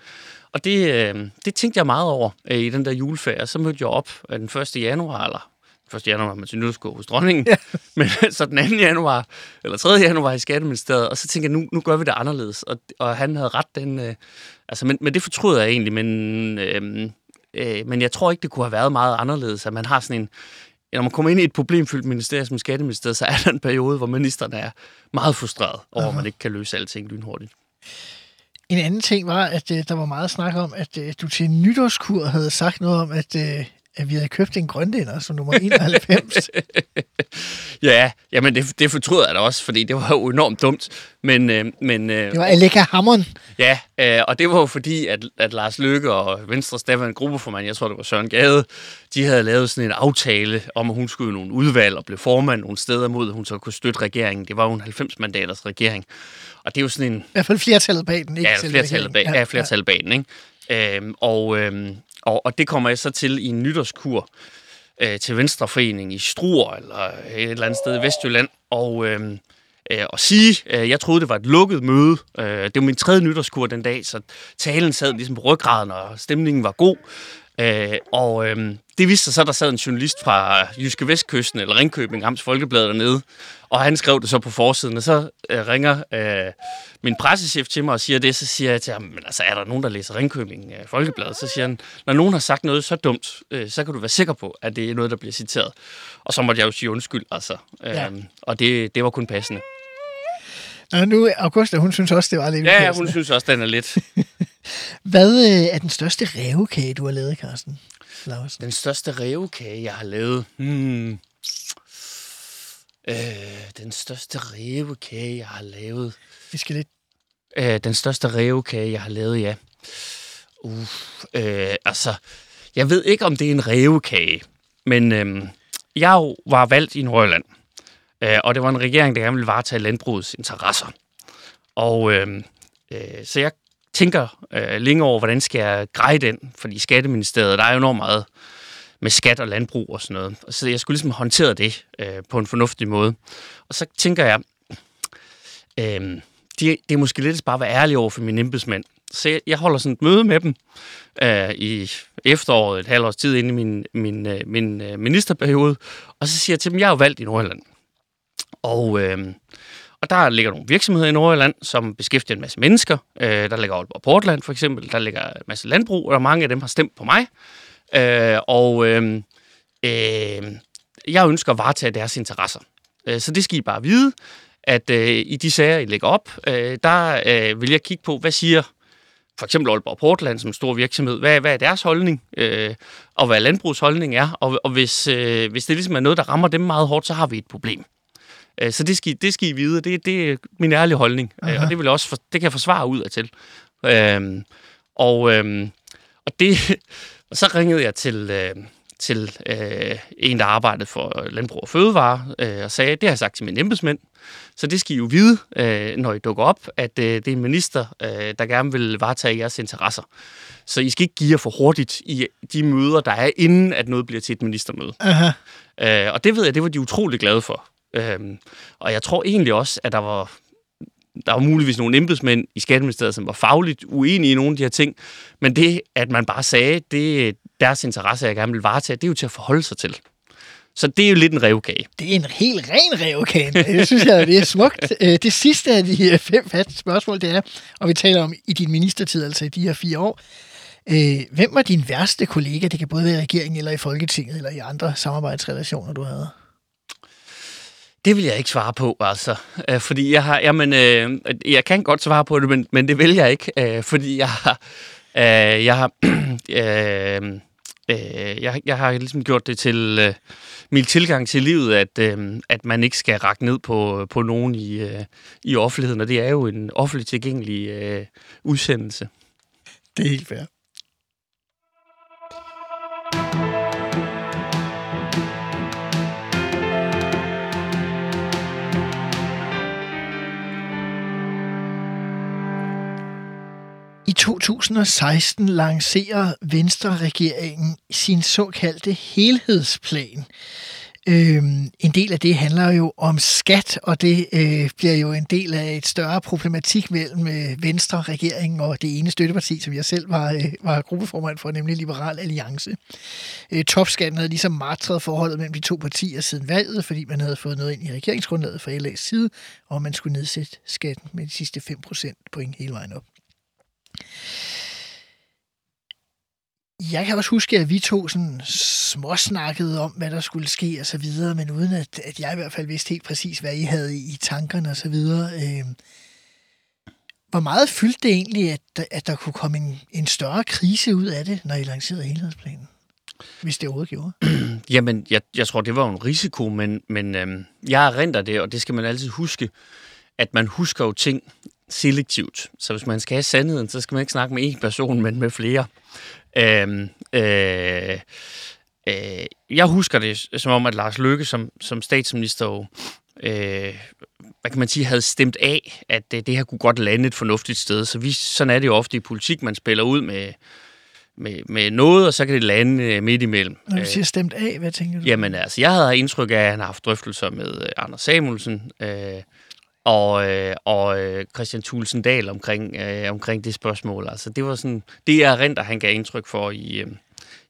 Og det, øh, det tænkte jeg meget over øh, i den der juleferie. Så mødte jeg op øh, den 1. januar, eller 1. januar var man til nytårsgård hos dronningen, ja. men så den 2. januar, eller 3. januar i Skatteministeriet, og så tænkte jeg, nu, nu gør vi det anderledes, og, og han havde ret, den, øh, altså, men, men det fortryder jeg egentlig, men, øh, øh, men jeg tror ikke, det kunne have været meget anderledes, at man har sådan en, når man kommer ind i et problemfyldt ministerium som Skatteministeriet, så er der en periode, hvor ministerne er meget frustreret over, at man ikke kan løse alting lynhurtigt. En anden ting var, at øh, der var meget snak om, at øh, du til nytårskur havde sagt noget om, at øh, at vi havde købt en grønlænder som nummer 91. ja, jamen det, det fortryder jeg da også, fordi det var jo enormt dumt. Men, øh, men, øh, det var Aleka Hammond. Ja, øh, og det var jo fordi, at, at Lars Løkke og Venstre Stefan gruppeformand, jeg tror det var Søren Gade, de havde lavet sådan en aftale om, at hun skulle nogle udvalg og blev formand nogle steder mod, at hun så kunne støtte regeringen. Det var jo en 90 mandaters regering. Og det er jo sådan en... I hvert fald flertallet bag den, ikke? Ja, flertallet bag, ja, ja, flertallet bag den, ikke? Øhm, og, øhm, og, og det kommer jeg så til i en nytårskur øh, til Venstreforening i Struer, eller et eller andet sted i Vestjylland, og, øh, øh, og sige, øh, jeg troede, det var et lukket møde. Øh, det var min tredje nytårskur den dag, så talen sad ligesom på ryggraden, og stemningen var god. Øh, og øh, det viste sig så, at der sad en journalist fra Jyske Vestkysten, eller Ringkøbing, Amts Folkeblad dernede, og han skrev det så på forsiden, og så øh, ringer øh, min pressechef til mig og siger det, så siger jeg til ham, men altså, er der nogen, der læser Ringkøbing øh, Folkeblad? Så siger han, når nogen har sagt noget så dumt, øh, så kan du være sikker på, at det er noget, der bliver citeret. Og så måtte jeg jo sige undskyld, altså. Øh, ja. Og det, det var kun passende. Og nu, Augusta, hun synes også, det var lidt Ja, ja hun synes også, den er lidt. Hvad øh, er den største revkage, du har lavet, Carsten? Larsen? Den største revkage, jeg har lavet? Hmm. Øh, den største revkage, jeg har lavet? Vi skal lidt. Øh, den største revkage, jeg har lavet, ja. Uh, øh, altså, jeg ved ikke, om det er en revkage, men øh, jeg var valgt i Nordjylland, øh, og det var en regering, der gerne ville varetage landbrugets interesser. Og øh, øh, så jeg tænker øh, længe over, hvordan skal jeg greje den, fordi Skatteministeriet, der er jo enormt meget med skat og landbrug og sådan noget. Så jeg skulle ligesom håndtere det øh, på en fornuftig måde. Og så tænker jeg, øh, det, det er måske lidt bare at være ærlig over for mine embedsmænd. Så jeg, jeg holder sådan et møde med dem øh, i efteråret, et halvt års tid inde i min, min, øh, min øh, ministerperiode, og så siger jeg til dem, jeg er jo valgt i Nordjylland. Og, øh, og der ligger nogle virksomheder i Nordjylland, som beskæftiger en masse mennesker. Øh, der ligger Aalborg Portland for eksempel, der ligger en masse landbrug, og mange af dem har stemt på mig. Øh, og øh, øh, jeg ønsker at varetage deres interesser. Øh, så det skal I bare vide, at øh, i de sager, I lægger op, øh, der øh, vil jeg kigge på, hvad siger for eksempel Aalborg Portland som en stor virksomhed, hvad, hvad er deres holdning, øh, og hvad landbrugets holdning er, og, og hvis, øh, hvis det ligesom er noget, der rammer dem meget hårdt, så har vi et problem. Øh, så det skal, det skal I vide, det, det er min ærlige holdning, Aha. Øh, og det, vil også for, det kan jeg forsvare ud af til. Øh, og, øh, og det, og så ringede jeg til, øh, til øh, en, der arbejdede for Landbrug og Fødevare, øh, og sagde, det har jeg sagt til mine embedsmænd, så det skal I jo vide, øh, når I dukker op, at øh, det er en minister, øh, der gerne vil varetage jeres interesser. Så I skal ikke give jer for hurtigt i de møder, der er, inden at noget bliver til et ministermøde. Aha. Øh, og det ved jeg, det var de utrolig glade for. Øh, og jeg tror egentlig også, at der var der var muligvis nogle embedsmænd i Skatteministeriet, som var fagligt uenige i nogle af de her ting, men det, at man bare sagde, det deres interesse, jeg gerne vil varetage, det er jo til at forholde sig til. Så det er jo lidt en revkage. Det er en helt ren revkage. Det synes jeg, det er smukt. Øh, det sidste af de øh, fem faste spørgsmål, det er, og vi taler om i din ministertid, altså i de her fire år, øh, hvem var din værste kollega? Det kan både være i regeringen eller i Folketinget, eller i andre samarbejdsrelationer, du havde. Det vil jeg ikke svare på, altså. Øh, fordi jeg har, jamen, øh, jeg kan godt svare på det, men, men det vil jeg ikke, øh, fordi jeg har, øh, jeg har, øh, øh, jeg, jeg har ligesom gjort det til øh, min tilgang til livet, at, øh, at man ikke skal række ned på, på nogen i, øh, i offentligheden, og det er jo en offentlig tilgængelig øh, udsendelse. Det er helt fair. 2016 lancerer Venstre-regeringen sin såkaldte helhedsplan. Øhm, en del af det handler jo om skat, og det øh, bliver jo en del af et større problematik mellem øh, Venstre, regeringen og det ene støtteparti, som jeg selv var, øh, var gruppeformand for, nemlig Liberal Alliance. Øh, topskatten havde ligesom martret forholdet mellem de to partier siden valget, fordi man havde fået noget ind i regeringsgrundlaget fra LA's side, og man skulle nedsætte skatten med de sidste 5 procent point hele vejen op. Jeg kan også huske, at vi to sådan småsnakkede om, hvad der skulle ske og så videre, men uden at, at jeg i hvert fald vidste helt præcis, hvad I havde i, i tankerne og så videre. Øh, hvor meget fyldte det egentlig, at, at der kunne komme en, en større krise ud af det, når I lancerede helhedsplanen? Hvis det overhovedet gjorde. Jamen, jeg, jeg tror, det var en risiko, men, men øhm, jeg erindrer det, og det skal man altid huske, at man husker jo ting selektivt. Så hvis man skal have sandheden, så skal man ikke snakke med én person, men med flere. Øhm, øh, øh, jeg husker det som om, at Lars Løkke som, som statsminister jo, øh, hvad kan man sige, havde stemt af, at det, det her kunne godt lande et fornuftigt sted. Så vi, sådan er det jo ofte i politik, man spiller ud med, med, med noget, og så kan det lande øh, midt imellem. Når du siger stemt af, hvad tænker du? Jamen altså, jeg havde indtryk af, at han har haft drøftelser med øh, Anders Samuelsen, øh, og, øh, og øh, Christian Thulsen Dahl omkring, øh, omkring det spørgsmål. Altså, det var sådan, det er rent, han gav indtryk for i, øh,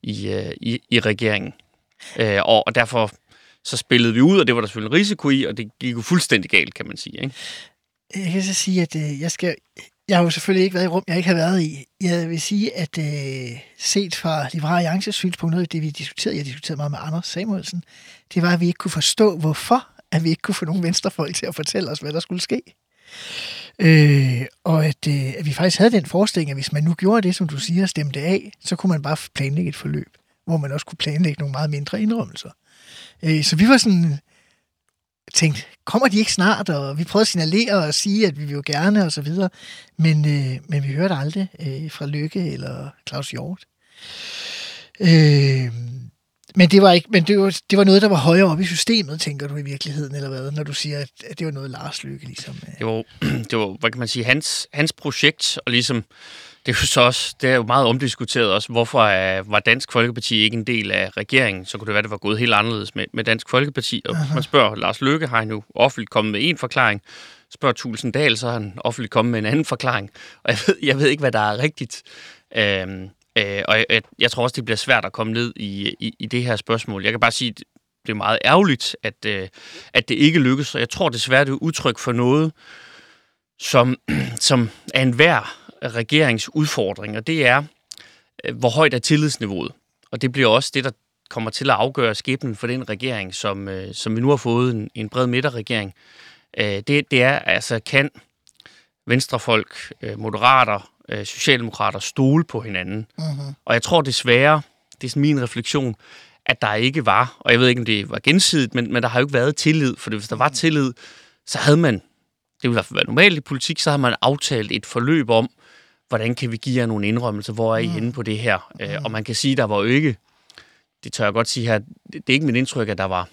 i, øh, i, i regeringen. Øh, og, og derfor så spillede vi ud, og det var der selvfølgelig en risiko i, og det gik jo fuldstændig galt, kan man sige. Ikke? Jeg kan så sige, at øh, jeg skal... Jeg har jo selvfølgelig ikke været i rum, jeg ikke har været i. Jeg vil sige, at øh, set fra Liberale Alliances synspunkt, noget af det, vi diskuterede, jeg diskuterede meget med Anders Samuelsen, det var, at vi ikke kunne forstå, hvorfor at vi ikke kunne få nogen venstrefolk til at fortælle os, hvad der skulle ske. Øh, og at, øh, at vi faktisk havde den forestilling, at hvis man nu gjorde det, som du siger, stemte af, så kunne man bare planlægge et forløb, hvor man også kunne planlægge nogle meget mindre indrømmelser. Øh, så vi var sådan tænkt, kommer de ikke snart? Og vi prøvede at signalere og sige, at vi vil jo gerne og så videre. Men, øh, men vi hørte aldrig øh, fra Lykke eller Claus Hjort. Øh, men det var ikke, men det var, det var noget, der var højere op i systemet, tænker du i virkeligheden, eller hvad, når du siger, at, det var noget Lars Lykke, ligesom. Øh. Det var, det var, hvad kan man sige, hans, hans projekt, og ligesom, det er jo så også, det er jo meget omdiskuteret også, hvorfor er, var Dansk Folkeparti ikke en del af regeringen, så kunne det være, det var gået helt anderledes med, med Dansk Folkeparti, og Aha. man spørger Lars Løkke, har han jo offentligt kommet med en forklaring, spørger Tulsendal, så har han offentligt kommet med en anden forklaring, og jeg ved, jeg ved ikke, hvad der er rigtigt. Øhm, Øh, og jeg, jeg tror også, det bliver svært at komme ned i, i, i det her spørgsmål. Jeg kan bare sige, det er meget ærgerligt, at, øh, at det ikke lykkes. Og jeg tror desværre, det er udtryk for noget, som, som er en regerings regeringsudfordring, og det er, øh, hvor højt er tillidsniveauet. Og det bliver også det, der kommer til at afgøre skæbnen for den regering, som, øh, som vi nu har fået, en, en bred midterregering. Øh, det, det er altså, kan venstrefolk, øh, moderater, øh, socialdemokrater stole på hinanden. Uh-huh. Og jeg tror desværre, det er sådan min refleksion, at der ikke var, og jeg ved ikke, om det var gensidigt, men, men der har jo ikke været tillid, for hvis der var tillid, så havde man, det ville i hvert fald være normalt i politik, så har man aftalt et forløb om, hvordan kan vi give jer nogle indrømmelser, hvor er I uh-huh. henne på det her? Uh-huh. Og man kan sige, der var jo ikke, det tør jeg godt sige her, det er ikke mit indtryk, at der var,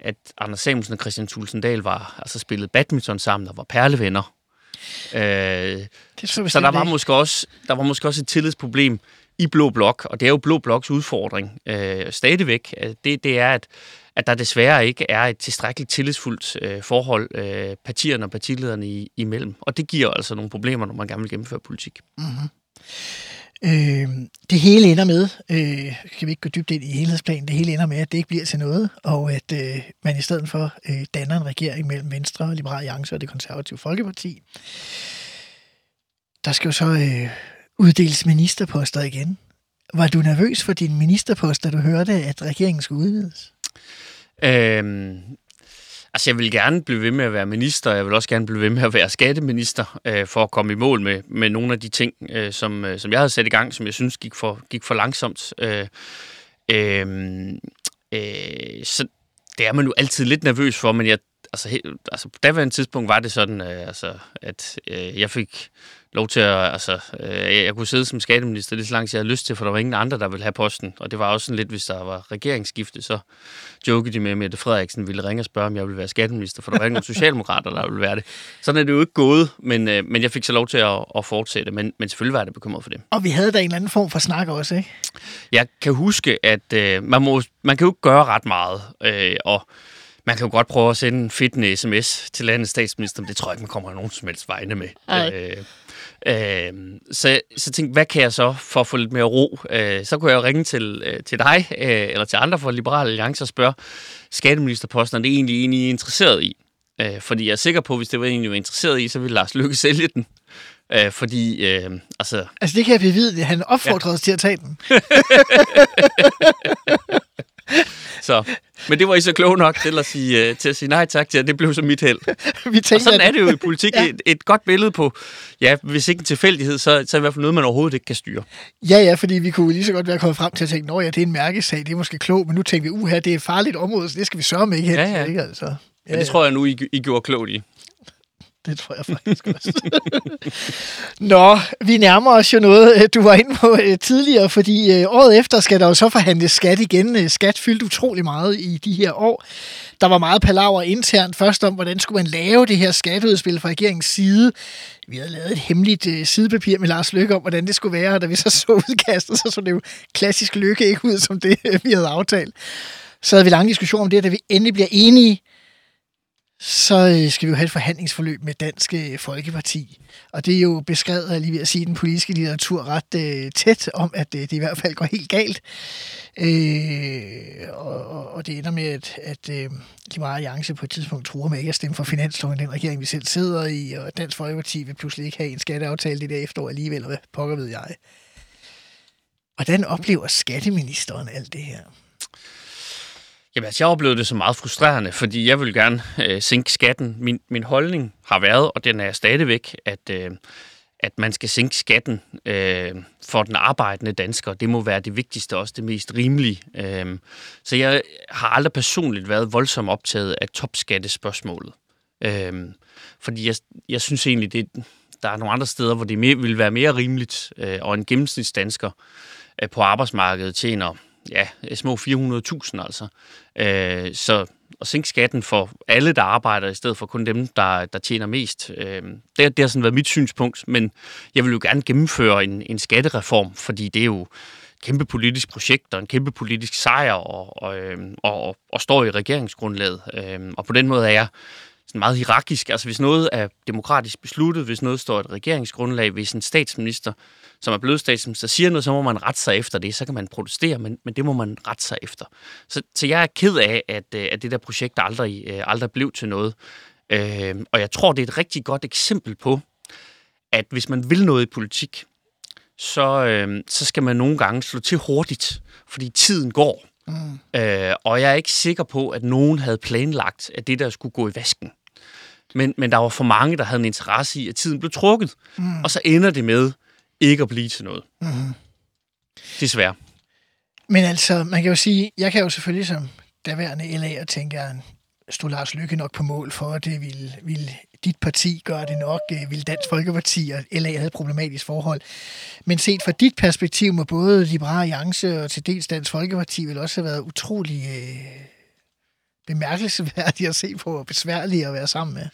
at Anders Samuelsen og Christian Tulsendal var, altså spillet badminton sammen og var perlevenner. Øh, det så, så der var, måske også, der var måske også et tillidsproblem i Blå Blok, og det er jo Blå Bloks udfordring øh, stadigvæk. Det, det er, at, at der desværre ikke er et tilstrækkeligt tillidsfuldt øh, forhold øh, partierne og partilederne i, imellem. Og det giver altså nogle problemer, når man gerne vil gennemføre politik. Mm-hmm. Øh, det hele ender med, øh, kan vi ikke gå dybt ind i helhedsplanen, det hele ender med, at det ikke bliver til noget, og at øh, man i stedet for øh, danner en regering mellem Venstre, Liberale Alliance og det konservative Folkeparti. Der skal jo så øh, uddeles ministerposter igen. Var du nervøs for din ministerpost, da du hørte, at regeringen skulle udvides? Øhm, Altså, jeg vil gerne blive ved med at være minister, jeg vil også gerne blive ved med at være skatteminister, øh, for at komme i mål med, med nogle af de ting, øh, som, øh, som jeg havde sat i gang, som jeg synes gik for, gik for langsomt. Øh, øh, øh, så det er man jo altid lidt nervøs for, men jeg, altså, he, altså på daværende tidspunkt var det sådan, øh, altså, at øh, jeg fik lov til at, altså, øh, jeg kunne sidde som skatteminister lige så langt, jeg havde lyst til, for der var ingen andre, der ville have posten. Og det var også sådan lidt, hvis der var regeringsskifte, så jokede de med, at Mette Frederiksen ville ringe og spørge, om jeg ville være skatteminister, for der var ikke nogen socialdemokrater, der ville være det. Sådan er det jo ikke gået, men, øh, men jeg fik så lov til at, at fortsætte, men, men selvfølgelig var jeg da bekymret for det. Og vi havde da en eller anden form for snak også, ikke? Jeg kan huske, at øh, man, må, man kan jo ikke gøre ret meget, øh, og man kan jo godt prøve at sende en fedtende sms til landets statsminister, men det tror jeg ikke, man kommer nogen som helst vegne med. Øh, øh, så, så tænkte hvad kan jeg så for at få lidt mere ro? Øh, så kunne jeg jo ringe til, øh, til dig, øh, eller til andre fra Liberale Alliance og spørge, skatteministerposten er det egentlig egentlig interesseret i? Øh, fordi jeg er sikker på, at hvis det var egentlig var interesseret i, så ville Lars Lykke sælge den. Øh, fordi, øh, altså... Altså, det kan jeg bevide, at han opfordrede ja. os til at tage den. så, men det var I så klog nok til at sige, uh, til at sige nej tak til, at det blev så mit held. Vi tænkte, og sådan er det jo i politik. Ja. ja. et, et godt billede på, ja, hvis ikke en tilfældighed, så, så er i hvert fald noget, man overhovedet ikke kan styre. Ja, ja, fordi vi kunne lige så godt være kommet frem til at tænke, at ja, det er en mærkesag, det er måske klogt, men nu tænker vi, uha, det er et farligt område, så det skal vi sørge med ikke hen Ja, ja. ikke altså? Men det tror jeg nu, I, I gjorde klogt i. Det tror jeg faktisk også. Nå, vi nærmer os jo noget, øh, du var inde på øh, tidligere, fordi øh, året efter skal der jo så forhandles skat igen. Skat fyldte utrolig meget i de her år. Der var meget palaver internt først om, hvordan skulle man lave det her skatteudspil fra regeringens side. Vi havde lavet et hemmeligt sidepapir med Lars Lykke om, hvordan det skulle være, og da vi så så udkastet, så så det jo klassisk Lykke ikke ud som det, vi havde aftalt. Så havde vi lange diskussioner om det, og da vi endelig bliver enige, så øh, skal vi jo have et forhandlingsforløb med Dansk øh, Folkeparti. Og det er jo beskrevet, lige ved at sige, den politiske litteratur ret øh, tæt om, at øh, det i hvert fald går helt galt. Øh, og, og- det ender med, at, at øh, Liberale Alliance på et tidspunkt tror med ikke at stemme for finansloven, den regering, vi selv sidder i, og Dansk Folkeparti vil pludselig ikke have en skatteaftale det der efterår alligevel, eller hvad pokker ved jeg. Hvordan oplever skatteministeren alt det her? Jamen, altså, jeg oplevede det som meget frustrerende, fordi jeg vil gerne øh, sænke skatten. Min, min holdning har været, og den er stadigvæk, at, øh, at man skal sænke skatten øh, for den arbejdende dansker. Det må være det vigtigste og også det mest rimelige. Øh, så jeg har aldrig personligt været voldsomt optaget af topskattespørgsmålet. Øh, fordi jeg, jeg synes egentlig, det, der er nogle andre steder, hvor det mere, vil være mere rimeligt, øh, og en gennemsnitsdansker øh, på arbejdsmarkedet tjener ja, små 400.000 altså. Øh, så at sænke skatten for alle, der arbejder, i stedet for kun dem, der, der tjener mest. Øh, det, det har sådan været mit synspunkt, men jeg vil jo gerne gennemføre en, en skattereform, fordi det er jo et kæmpe politisk projekt og en kæmpe politisk sejr, og, og, øh, og, og står i regeringsgrundlaget. Øh, og på den måde er jeg meget hierarkisk. Altså hvis noget er demokratisk besluttet, hvis noget står i et regeringsgrundlag, hvis en statsminister, som er blevet statsminister, siger noget, så må man rette sig efter det. Så kan man protestere, men, men det må man rette sig efter. Så, så jeg er ked af, at, øh, at det der projekt aldrig, øh, aldrig blev til noget. Øh, og jeg tror, det er et rigtig godt eksempel på, at hvis man vil noget i politik, så, øh, så skal man nogle gange slå til hurtigt, fordi tiden går. Mm. Øh, og jeg er ikke sikker på, at nogen havde planlagt, at det der skulle gå i vasken. Men, men der var for mange, der havde en interesse i, at tiden blev trukket. Mm. Og så ender det med ikke at blive til noget. Mm. Desværre. Men altså, man kan jo sige, jeg kan jo selvfølgelig som daværende LA'er tænke, at stod Lars Lykke nok på mål for, at det ville, ville dit parti gøre det nok, øh, ville Dansk Folkeparti og LA havde et problematisk forhold. Men set fra dit perspektiv må både Liberale Alliance og til dels Dansk Folkeparti vil også have været utrolig øh, bemærkelsesværdigt at se på og besværligt at være sammen med.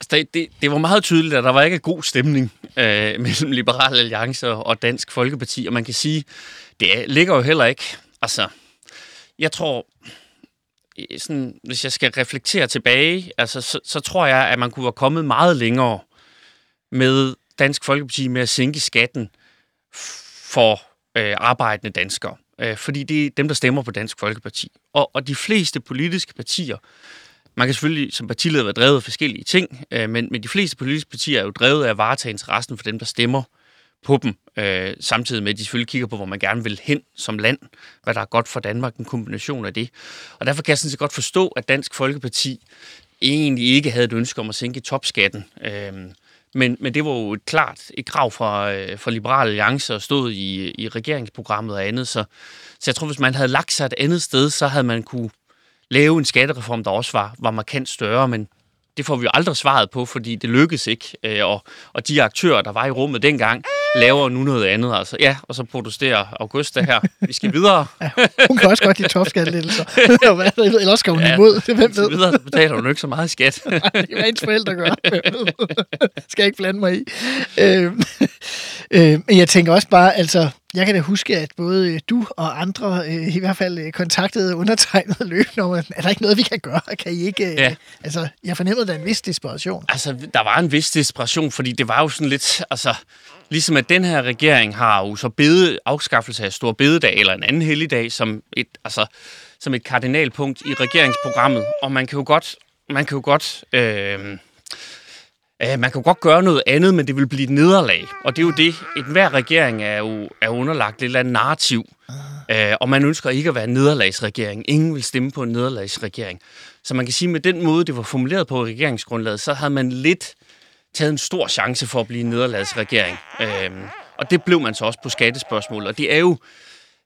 Altså, det, det, det var meget tydeligt, at der var ikke god stemning øh, mellem Liberale Alliance og Dansk Folkeparti, og man kan sige, det ligger jo heller ikke, altså, jeg tror, sådan, hvis jeg skal reflektere tilbage, altså, så, så tror jeg, at man kunne have kommet meget længere med Dansk Folkeparti med at sænke skatten for øh, arbejdende danskere. Øh, fordi det er dem, der stemmer på Dansk Folkeparti. Og, og de fleste politiske partier, man kan selvfølgelig som partileder være drevet af forskellige ting, øh, men, men de fleste politiske partier er jo drevet af at varetage interessen for dem, der stemmer på dem, øh, samtidig med, at de selvfølgelig kigger på, hvor man gerne vil hen som land, hvad der er godt for Danmark, en kombination af det. Og derfor kan jeg sådan set godt forstå, at Dansk Folkeparti egentlig ikke havde et ønske om at sænke topskatten. Øh, men, men det var jo et klart et krav fra, øh, fra Liberale Alliance og stod i, i regeringsprogrammet og andet. Så, så jeg tror, hvis man havde lagt sig et andet sted, så havde man kunne lave en skattereform, der også var, var markant større. Men det får vi jo aldrig svaret på, fordi det lykkedes ikke. Øh, og, og de aktører, der var i rummet dengang, laver nu noget andet. Altså, ja, og så protesterer Augusta her. Vi skal videre. ja, hun kan også godt lide topskattelettelser. Eller også skal hun ja, imod. Det, hvem ved. videre, betaler hun ikke så meget skat. Nej, det er ens forældre gør. skal jeg ikke blande mig i. Øh, øh, men jeg tænker også bare, altså, jeg kan da huske, at både du og andre øh, i hvert fald øh, kontaktede undertegnet løbende om, er der ikke noget, vi kan gøre? Kan I ikke? Øh, ja. Altså, jeg fornemmede da en vis desperation. Altså, der var en vis desperation, fordi det var jo sådan lidt, altså, ligesom at den her regering har jo så bede, afskaffelse af stor bededag eller en anden helligdag som et, altså, som et kardinalpunkt i regeringsprogrammet, og man kan jo godt, man kan jo godt øh, Uh, man kan godt gøre noget andet, men det vil blive et nederlag. Og det er jo det. Et hver regering er jo er underlagt et eller andet narrativ. Uh, og man ønsker ikke at være en nederlagsregering. Ingen vil stemme på en nederlagsregering. Så man kan sige, at med den måde, det var formuleret på regeringsgrundlaget, så havde man lidt taget en stor chance for at blive en nederlagsregering. Uh, og det blev man så også på skattespørgsmål. Og det er jo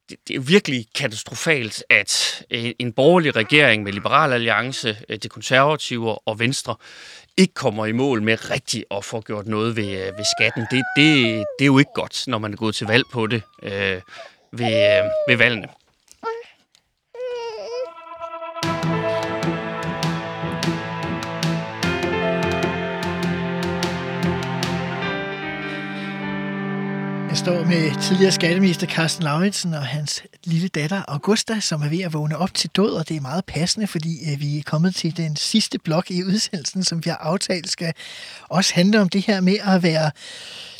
det, det er virkelig katastrofalt, at en borgerlig regering med Liberal Alliance, de konservative og Venstre ikke kommer i mål med rigtigt at få gjort noget ved, øh, ved skatten. Det, det, det er jo ikke godt, når man er gået til valg på det øh, ved, øh, ved valgene. Jeg står med tidligere skatteminister Carsten Lauritsen og hans lille datter Augusta, som er ved at vågne op til død, og det er meget passende, fordi øh, vi er kommet til den sidste blok i udsendelsen, som vi har aftalt skal også handle om det her med at være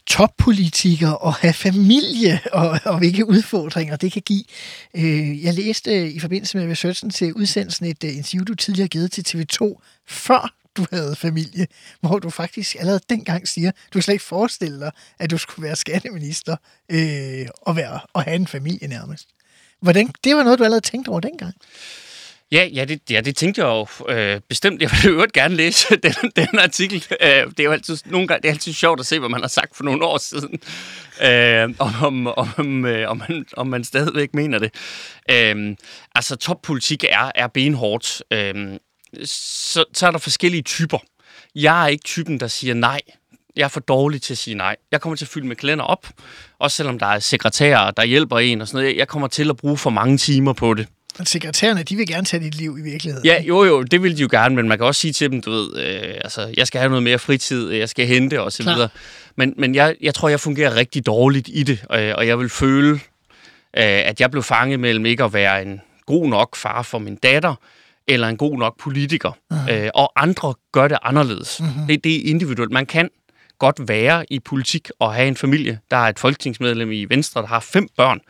toppolitiker og have familie, og, og hvilke udfordringer det kan give. Øh, jeg læste øh, i forbindelse med researchen til udsendelsen et interview, du tidligere givet til TV2, før du havde familie, hvor du faktisk allerede dengang siger, du kan slet ikke forestille dig, at du skulle være skatteminister øh, og, være, og have en familie nærmest. Hvordan, det var noget, du allerede tænkte over dengang. Ja, ja, det, ja, det tænkte jeg jo øh, bestemt. Jeg ville øvrigt gerne læse den, den artikel. Øh, det er jo altid, nogle gange, det er altid sjovt at se, hvad man har sagt for nogle år siden, øh, om, om, om, øh, om, man, om man stadigvæk mener det. Øh, altså, toppolitik er, er benhårdt. Øh, så, så er der forskellige typer. Jeg er ikke typen, der siger nej. Jeg er for dårlig til at sige nej. Jeg kommer til at fylde med kalender op, også selvom der er sekretærer, der hjælper en og sådan noget. Jeg kommer til at bruge for mange timer på det. Men sekretærerne, de vil gerne tage dit liv i virkeligheden. Ja, jo jo, det vil de jo gerne, men man kan også sige til dem, du ved, øh, altså, jeg skal have noget mere fritid, jeg skal hente og så videre. Men, men jeg, jeg tror, jeg fungerer rigtig dårligt i det, og, og jeg vil føle, øh, at jeg blev fanget mellem ikke at være en god nok far for min datter, eller en god nok politiker. Uh-huh. Øh, og andre gør det anderledes. Uh-huh. Det, det er individuelt. Man kan godt være i politik og have en familie. Der er et folketingsmedlem i Venstre, der har fem børn.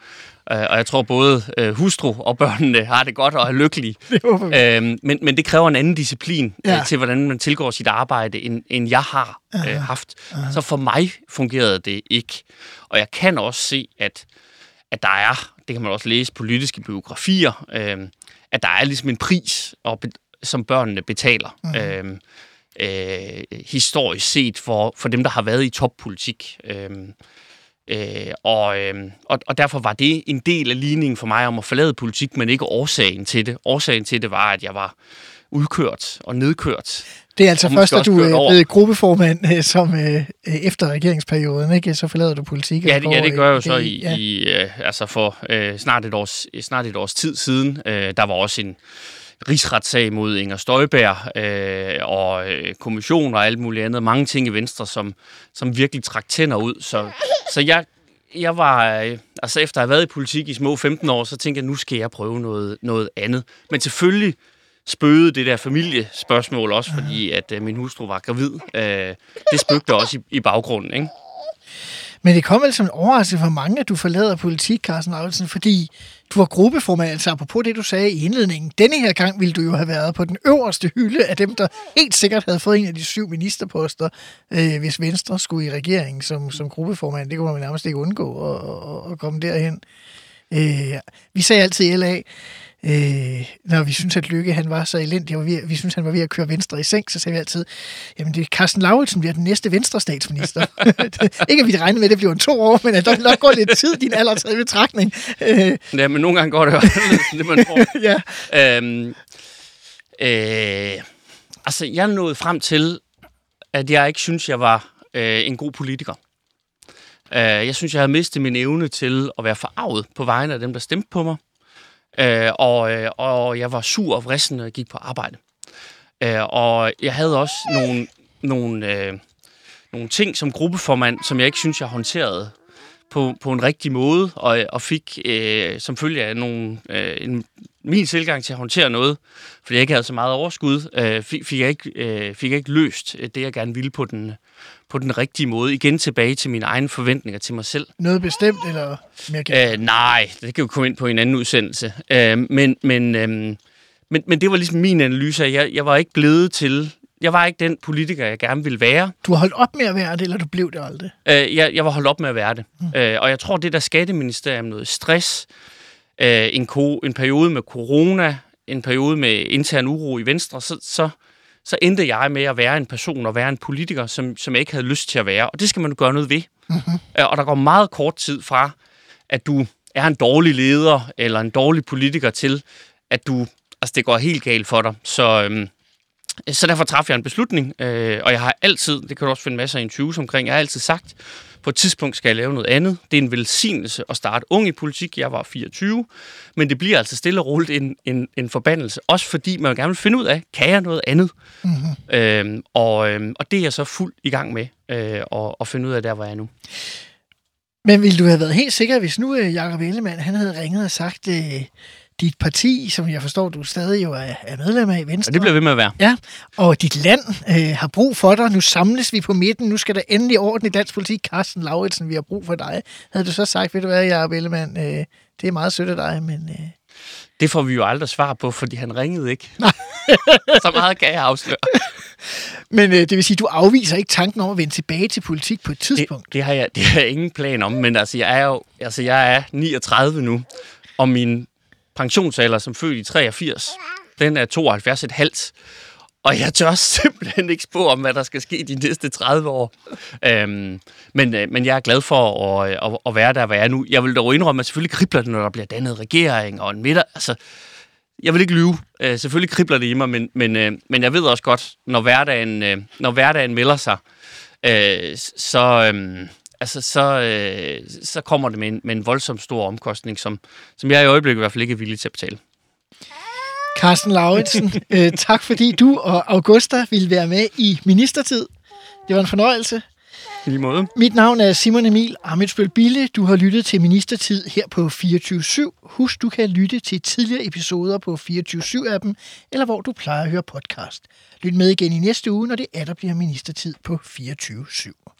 Øh, og jeg tror både øh, hustru og børnene har det godt og er lykkelige. Øh, men, men det kræver en anden disciplin ja. øh, til, hvordan man tilgår sit arbejde, end, end jeg har øh, haft. Uh-huh. Så for mig fungerede det ikke. Og jeg kan også se, at, at der er, det kan man også læse, politiske biografier, øh, at der er ligesom en pris, og, som børnene betaler. Mm. Øh, øh, historisk set for, for dem, der har været i toppolitik. Øh, øh, og, øh, og, og derfor var det en del af ligningen for mig om at forlade politik, men ikke årsagen til det. Årsagen til det var, at jeg var udkørt og nedkørt. Det er altså først, at du er blevet gruppeformand øh, som øh, efter regeringsperioden, ikke? Så forlader du politik. Ja, det, ja, det gør jeg jo så i, ja. i øh, altså for øh, snart, et års, snart et års tid siden. Øh, der var også en rigsretssag mod Inger Støjberg øh, og øh, kommission og alt muligt andet. Mange ting i Venstre, som, som virkelig trak tænder ud. Så, så jeg, jeg var, øh, altså efter at have været i politik i små 15 år, så tænkte jeg, nu skal jeg prøve noget, noget andet. Men selvfølgelig spøgede det der familiespørgsmål også, fordi at øh, min hustru var gravid. Øh, det spøgte også i, i baggrunden, ikke? Men det kom vel som en overraskelse for mange, at du forlader politik, Carsten Lauritsen, fordi du var gruppeformand, altså apropos det, du sagde i indledningen. Denne her gang ville du jo have været på den øverste hylde af dem, der helt sikkert havde fået en af de syv ministerposter, øh, hvis Venstre skulle i regeringen som, som gruppeformand. Det kunne man nærmest ikke undgå at, at, at komme derhen. Øh, vi sagde altid i LA, øh, når vi synes at Lykke han var så elendig, og vi, vi synes han var ved at køre Venstre i seng, så sagde vi altid, jamen det er Carsten Lauritsen bliver den næste Venstre statsminister. ikke at vi regnede med, at det bliver en to år, men at der nok går lidt tid, din alder taget i betragtning. Øh, Ja, men nogle gange går det jo det, man tror. ja. Øhm, øh, altså, jeg nåede frem til, at jeg ikke synes, jeg var øh, en god politiker. Øh, jeg synes, jeg havde mistet min evne til at være forarvet på vegne af dem, der stemte på mig. Øh, og, øh, og jeg var sur og vrissen, når jeg gik på arbejde. Øh, og jeg havde også nogle, nogle, øh, nogle ting som gruppeformand, som jeg ikke synes, jeg håndterede på, på en rigtig måde, og, og fik øh, som følge af nogle, øh, en, min tilgang til at håndtere noget, fordi jeg ikke havde så meget overskud, øh, fik, fik, jeg ikke, øh, fik jeg ikke løst øh, det, jeg gerne ville på den, på den rigtige måde. Igen tilbage til mine egne forventninger til mig selv. Noget bestemt, eller mere generelt? Øh, nej, det kan vi komme ind på en anden udsendelse. Øh, men, men, øh, men, men det var ligesom min analyse, jeg, jeg var ikke blevet til... Jeg var ikke den politiker, jeg gerne ville være. Du har holdt op med at være det, eller du blev det aldrig? Øh, jeg, jeg var holdt op med at være det. Mm. Øh, og jeg tror, det der skatteministerium, noget stress, øh, en, ko, en periode med corona, en periode med intern uro i Venstre, så, så, så endte jeg med at være en person og være en politiker, som, som jeg ikke havde lyst til at være. Og det skal man jo gøre noget ved. Mm-hmm. Og der går meget kort tid fra, at du er en dårlig leder eller en dårlig politiker til, at du, altså det går helt galt for dig. Så, øhm, så derfor træffede jeg en beslutning, øh, og jeg har altid, det kan du også finde masser af interviews omkring, jeg har altid sagt, på et tidspunkt skal jeg lave noget andet. Det er en velsignelse at starte ung i politik. Jeg var 24, men det bliver altså stille og roligt en, en, en forbandelse. Også fordi man gerne vil finde ud af, kan jeg noget andet? Mm-hmm. Øhm, og, øhm, og det er jeg så fuld i gang med øh, at, at finde ud af der, hvor jeg er nu. Men ville du have været helt sikker, hvis nu øh, Jacob Ellemann, han havde ringet og sagt, øh, dit parti, som jeg forstår, du stadig jo er, er medlem af i Venstre. Og det bliver ved med at være. Ja, og dit land øh, har brug for dig. Nu samles vi på midten. Nu skal der endelig orden i dansk politik. Carsten Lauritsen, vi har brug for dig. Havde du så sagt, ved du hvad, Jacob Ellemann, øh, det er meget sødt af dig, men... Øh... Det får vi jo aldrig svar på, fordi han ringede ikke. så meget kan jeg afsløre. Men øh, det vil sige, du afviser ikke tanken om at vende tilbage til politik på et tidspunkt? Det, det, har, jeg, det har jeg ingen plan om, men altså, jeg er jo altså, jeg er 39 nu, og min pensionsalder som født i 83, den er 72,5. Og jeg tør simpelthen ikke spå om, hvad der skal ske de næste 30 år. Øhm, men, øh, men jeg er glad for at, øh, at, at være der, hvor jeg er nu. Jeg vil dog indrømme, at selvfølgelig kribler det, når der bliver dannet regering og en middag. Altså, jeg vil ikke lyve. Øh, selvfølgelig kribler det i mig, men, men, øh, men jeg ved også godt, når hverdagen, øh, når hverdagen melder sig, øh, så... Øh, altså, så, øh, så kommer det med en, med en voldsom stor omkostning, som, som jeg i øjeblikket i hvert fald ikke er villig til at betale. Carsten Lauritsen, øh, tak fordi du og Augusta ville være med i Ministertid. Det var en fornøjelse. I lige måde. Mit navn er Simon Emil Amitsbøl Bille. Du har lyttet til Ministertid her på 24.7. Husk, du kan lytte til tidligere episoder på 24.7-appen, eller hvor du plejer at høre podcast. Lyt med igen i næste uge, når det er, der bliver Ministertid på 24.7.